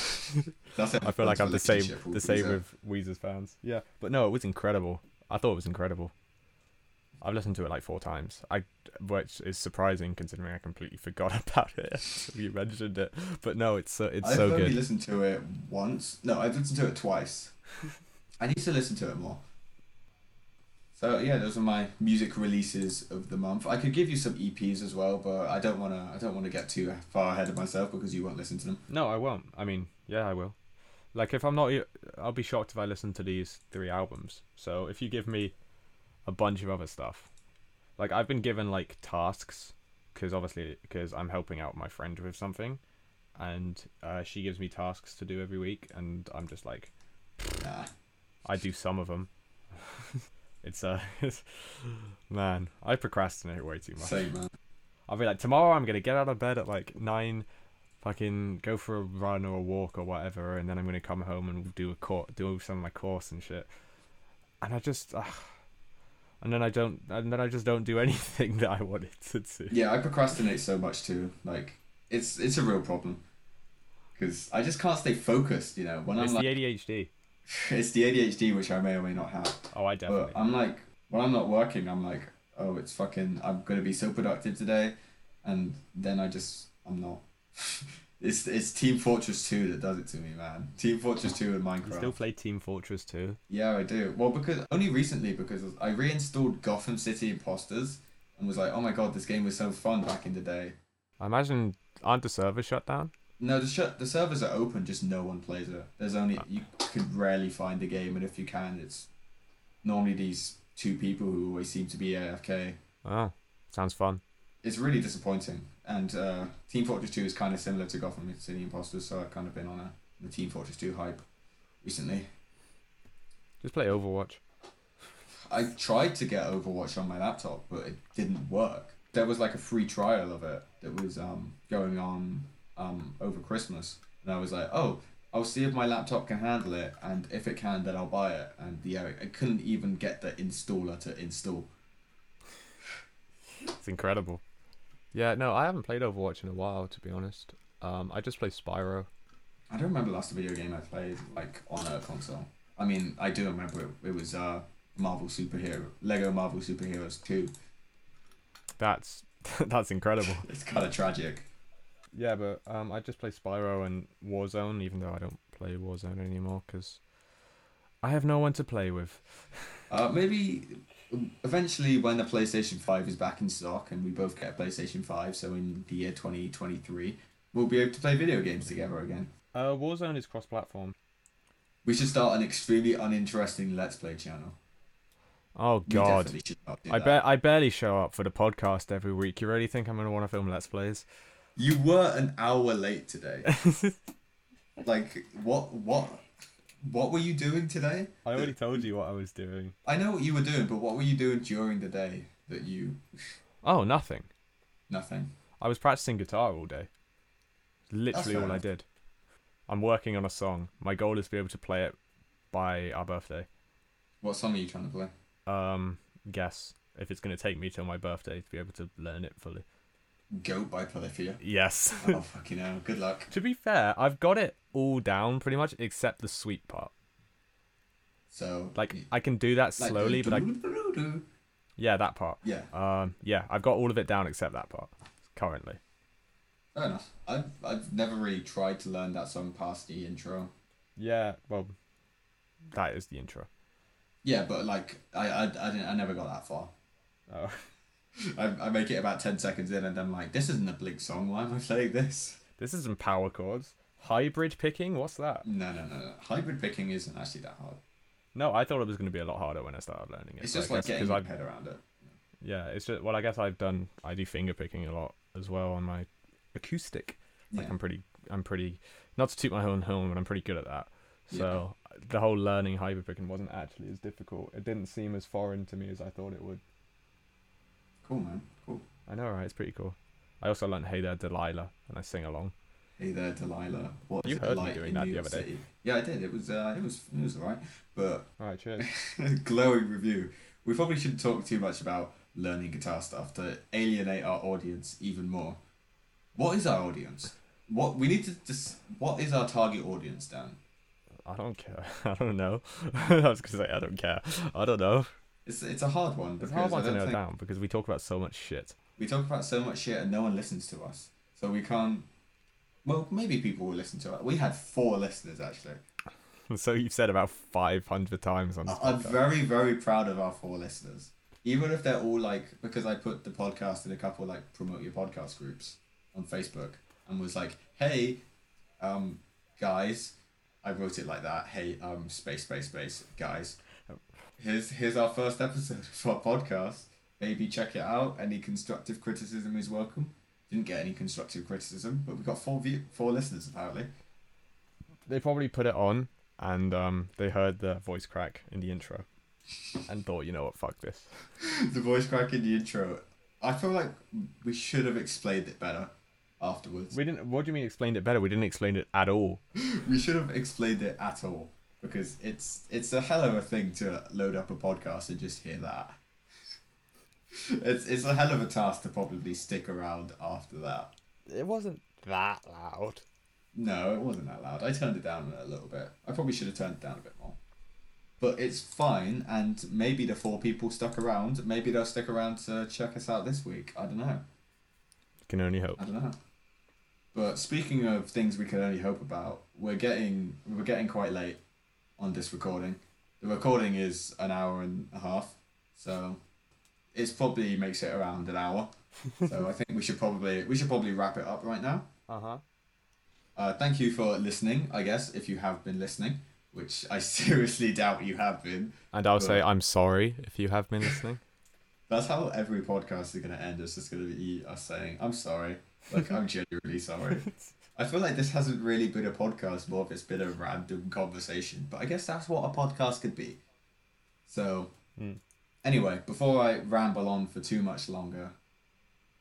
That's <laughs> <laughs> I feel like I'm the same the same Weezer. with Weezer's fans. Yeah, but no, it was incredible. I thought it was incredible. I've listened to it like four times. I, which is surprising considering I completely <laughs> forgot about it. you mentioned it, but no, it's so it's I've so only good. listened to it once. No, I've listened to it twice. <laughs> I need to listen to it more. So yeah, those are my music releases of the month. I could give you some EPs as well, but I don't wanna I don't wanna get too far ahead of myself because you won't listen to them. No, I won't. I mean, yeah, I will. Like if I'm not, I'll be shocked if I listen to these three albums. So if you give me a bunch of other stuff, like I've been given like tasks, because obviously because I'm helping out my friend with something, and uh, she gives me tasks to do every week, and I'm just like, Nah. I do some of them. <laughs> it's uh, man, I procrastinate way too much. Same man. I'll be like, tomorrow I'm gonna get out of bed at like nine, fucking go for a run or a walk or whatever, and then I'm gonna come home and do a course, do some of my course and shit. And I just, uh, and then I don't, and then I just don't do <laughs> anything that I wanted to do. Yeah, I procrastinate so much too. Like it's it's a real problem. Because I just can't stay focused, you know. When It's I'm like, the ADHD. it's the ADHD <laughs> which I may or may not have. Oh, I definitely. But I'm like, when I'm not working, I'm like, oh, it's fucking, I'm gonna be so productive today, and then I just, I'm not. <laughs> it's it's Team Fortress Two that does it to me, man. Team Fortress Two and Minecraft. you still play Team Fortress 2? Yeah, I do. Well, because only recently because I reinstalled Gotham City Impostors and was like, oh my god, this game was so fun back in the day. I imagine aren't the servers shut down? No, the sh- the servers are open, just no one plays it. There's only you could rarely find the game, and if you can, it's normally these two people who always seem to be AFK. Oh, ah, sounds fun. It's really disappointing. And uh, Team Fortress Two is kind of similar to Gotham City Impostors, so I've kind of been on a the Team Fortress Two hype recently. Just play Overwatch. I tried to get Overwatch on my laptop, but it didn't work. There was like a free trial of it that was um, going on um, over Christmas, and I was like, oh, I'll see if my laptop can handle it, and if it can, then I'll buy it. And yeah, I couldn't even get the installer to install. It's incredible. Yeah, no, I haven't played Overwatch in a while, to be honest. Um, I just play Spyro. I don't remember the last video game I played like on a console. I mean, I do remember it, it was uh, Marvel superhero, Lego Marvel superheroes two. That's <laughs> that's incredible. <laughs> It's kind of tragic. Yeah, but um, I just play Spyro and Warzone, even though I don't play Warzone anymore because I have no one to play with. <laughs> Uh, maybe eventually when the PlayStation 5 is back in stock and we both get a PlayStation 5, so in the year 2023, we'll be able to play video games together again. Uh, Warzone is cross-platform. We should start an extremely uninteresting Let's Play channel. Oh God, definitely should not do I that. bet I barely show up for the podcast every week. You really think I'm gonna want to film Let's Plays? You were an hour late today. <laughs> like, what, what, what were you doing today? I already told you what I was doing. I know what you were doing, but what were you doing during the day that you, Oh, nothing. nothing? I was practicing guitar all day. Literally all I did. I'm working on a song. My goal is to be able to play it by our birthday. What song are you trying to play? Um, guess if it's gonna take me till my birthday to be able to learn it fully. Goat by Polyphia. Yes. oh, fucking hell. Good luck. to be fair, I've got it all down pretty much except the sweet part. So, Like I can do that slowly, the but I <laughs> yeah, that part. Yeah, Um, yeah, I've got all of it down except that part currently. fair enough. I've, I've never really tried to learn that song past the intro. Yeah, well, that is the intro. Yeah, but like, I, I, I, didn't, I never got that far. Oh, I, I make it about 10 seconds in and I'm like, this isn't a Blink song, why am I playing this? this isn't power chords. Hybrid picking? What's that? No, no, no, no. Hybrid picking isn't actually that hard. No, I thought it was going to be a lot harder when I started learning it. It's just I like getting your I've head around it. yeah, it's just well, I guess I've done I do finger picking a lot as well on my acoustic. Like I'm pretty, I'm pretty not to toot my own horn, but I'm pretty good at that. Yeah. So the whole learning hybrid picking wasn't actually as difficult. It didn't seem as foreign to me as I thought it would. Cool, man. Cool. I know, right? It's pretty cool. I also learned "Hey There, Delilah" and I sing along. Hey there, Delilah. What You heard me doing that the other day. City? Yeah, I did. It was, uh, it was, it was alright. But All right, cheers. <laughs> glowing review. We probably shouldn't talk too much about learning guitar stuff to alienate our audience even more. What is our audience? What we need to just. What is our target audience, Dan? I don't care. <laughs> I don't know. <laughs> I was gonna say I don't care. I don't know. It's it's a hard one It's because a hard one to nail down because we talk about so much shit. we talk about so much shit and no one listens to us, so we can't. Well, maybe people will listen to us. We had four listeners actually. <laughs> so you've said about 500 times on I'm very, very proud of our four listeners. Even if they're all like, because I put the podcast in a couple like promote your podcast groups on Facebook and was like, hey, um, guys, I wrote it like that. Hey, um, space, space, space, guys. Here's here's our first episode <laughs> of our podcast. Maybe check it out. Any constructive criticism is welcome. Didn't get any constructive criticism, but we got four view four listeners apparently. They probably put it on and um, they heard the voice crack in the intro and thought, you know what, fuck this. <laughs> the voice crack in the intro. I feel like we should have explained it better afterwards. We didn't. What do you mean explained it better? We didn't explain it at all. <laughs> We should have explained it at all because it's it's a hell of a thing to load up a podcast and just hear that. It's it's a hell of a task to probably stick around after that. It wasn't that loud. No, it wasn't that loud. I turned it down a little bit. I probably should have turned it down a bit more. But it's fine, and maybe the four people stuck around. Maybe they'll stick around to check us out this week. I don't know. Can only hope. I don't know. But speaking of things we can only hope about, we're getting we're getting quite late on this recording. The recording is an hour and a half, so it's probably makes it around an hour. <laughs> so I think we should probably we should probably wrap it up right now. Uh huh. Uh, thank you for listening. I guess if you have been listening, which I <laughs> seriously doubt you have been. And I'll say I'm sorry if you have been listening. <laughs> That's how every podcast is gonna end. It's just gonna be us saying, "I'm sorry." Like I'm genuinely sorry. I feel like this hasn't really been a podcast, more of it's been a random conversation. But I guess that's what a podcast could be. So, Mm. anyway, before I ramble on for too much longer,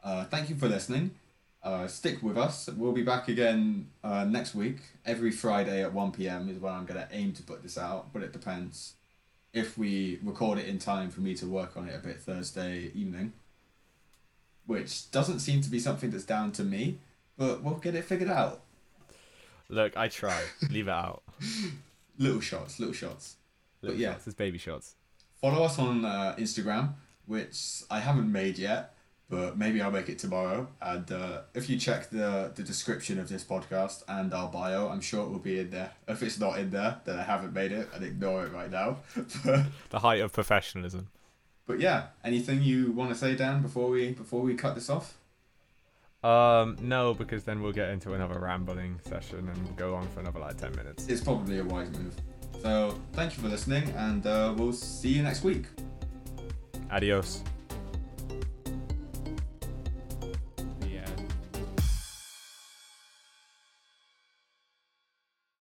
uh, thank you for listening. Uh, stick with us. We'll be back again uh, next week. Every Friday at 1 pm is when I'm going to aim to put this out, but it depends if we record it in time for me to work on it a bit Thursday evening, which doesn't seem to be something that's down to me, but we'll get it figured out. Look, I try. Leave it out. <laughs> Little shots, little shots. Little yeah. shots, it's baby shots. Follow us on uh, Instagram, which I haven't made yet, but maybe I'll make it tomorrow. And uh, if you check the the description of this podcast and our bio, I'm sure it will be in there. If it's not in there, then I haven't made it and ignore it right now. <laughs> The height of professionalism. but yeah, anything you want to say, Dan, before we before we cut this off? Um, no, because then we'll get into another rambling session and we'll go on for another like ten minutes. It's probably a wise move. So thank you for listening, and uh, we'll see you next week. Adios.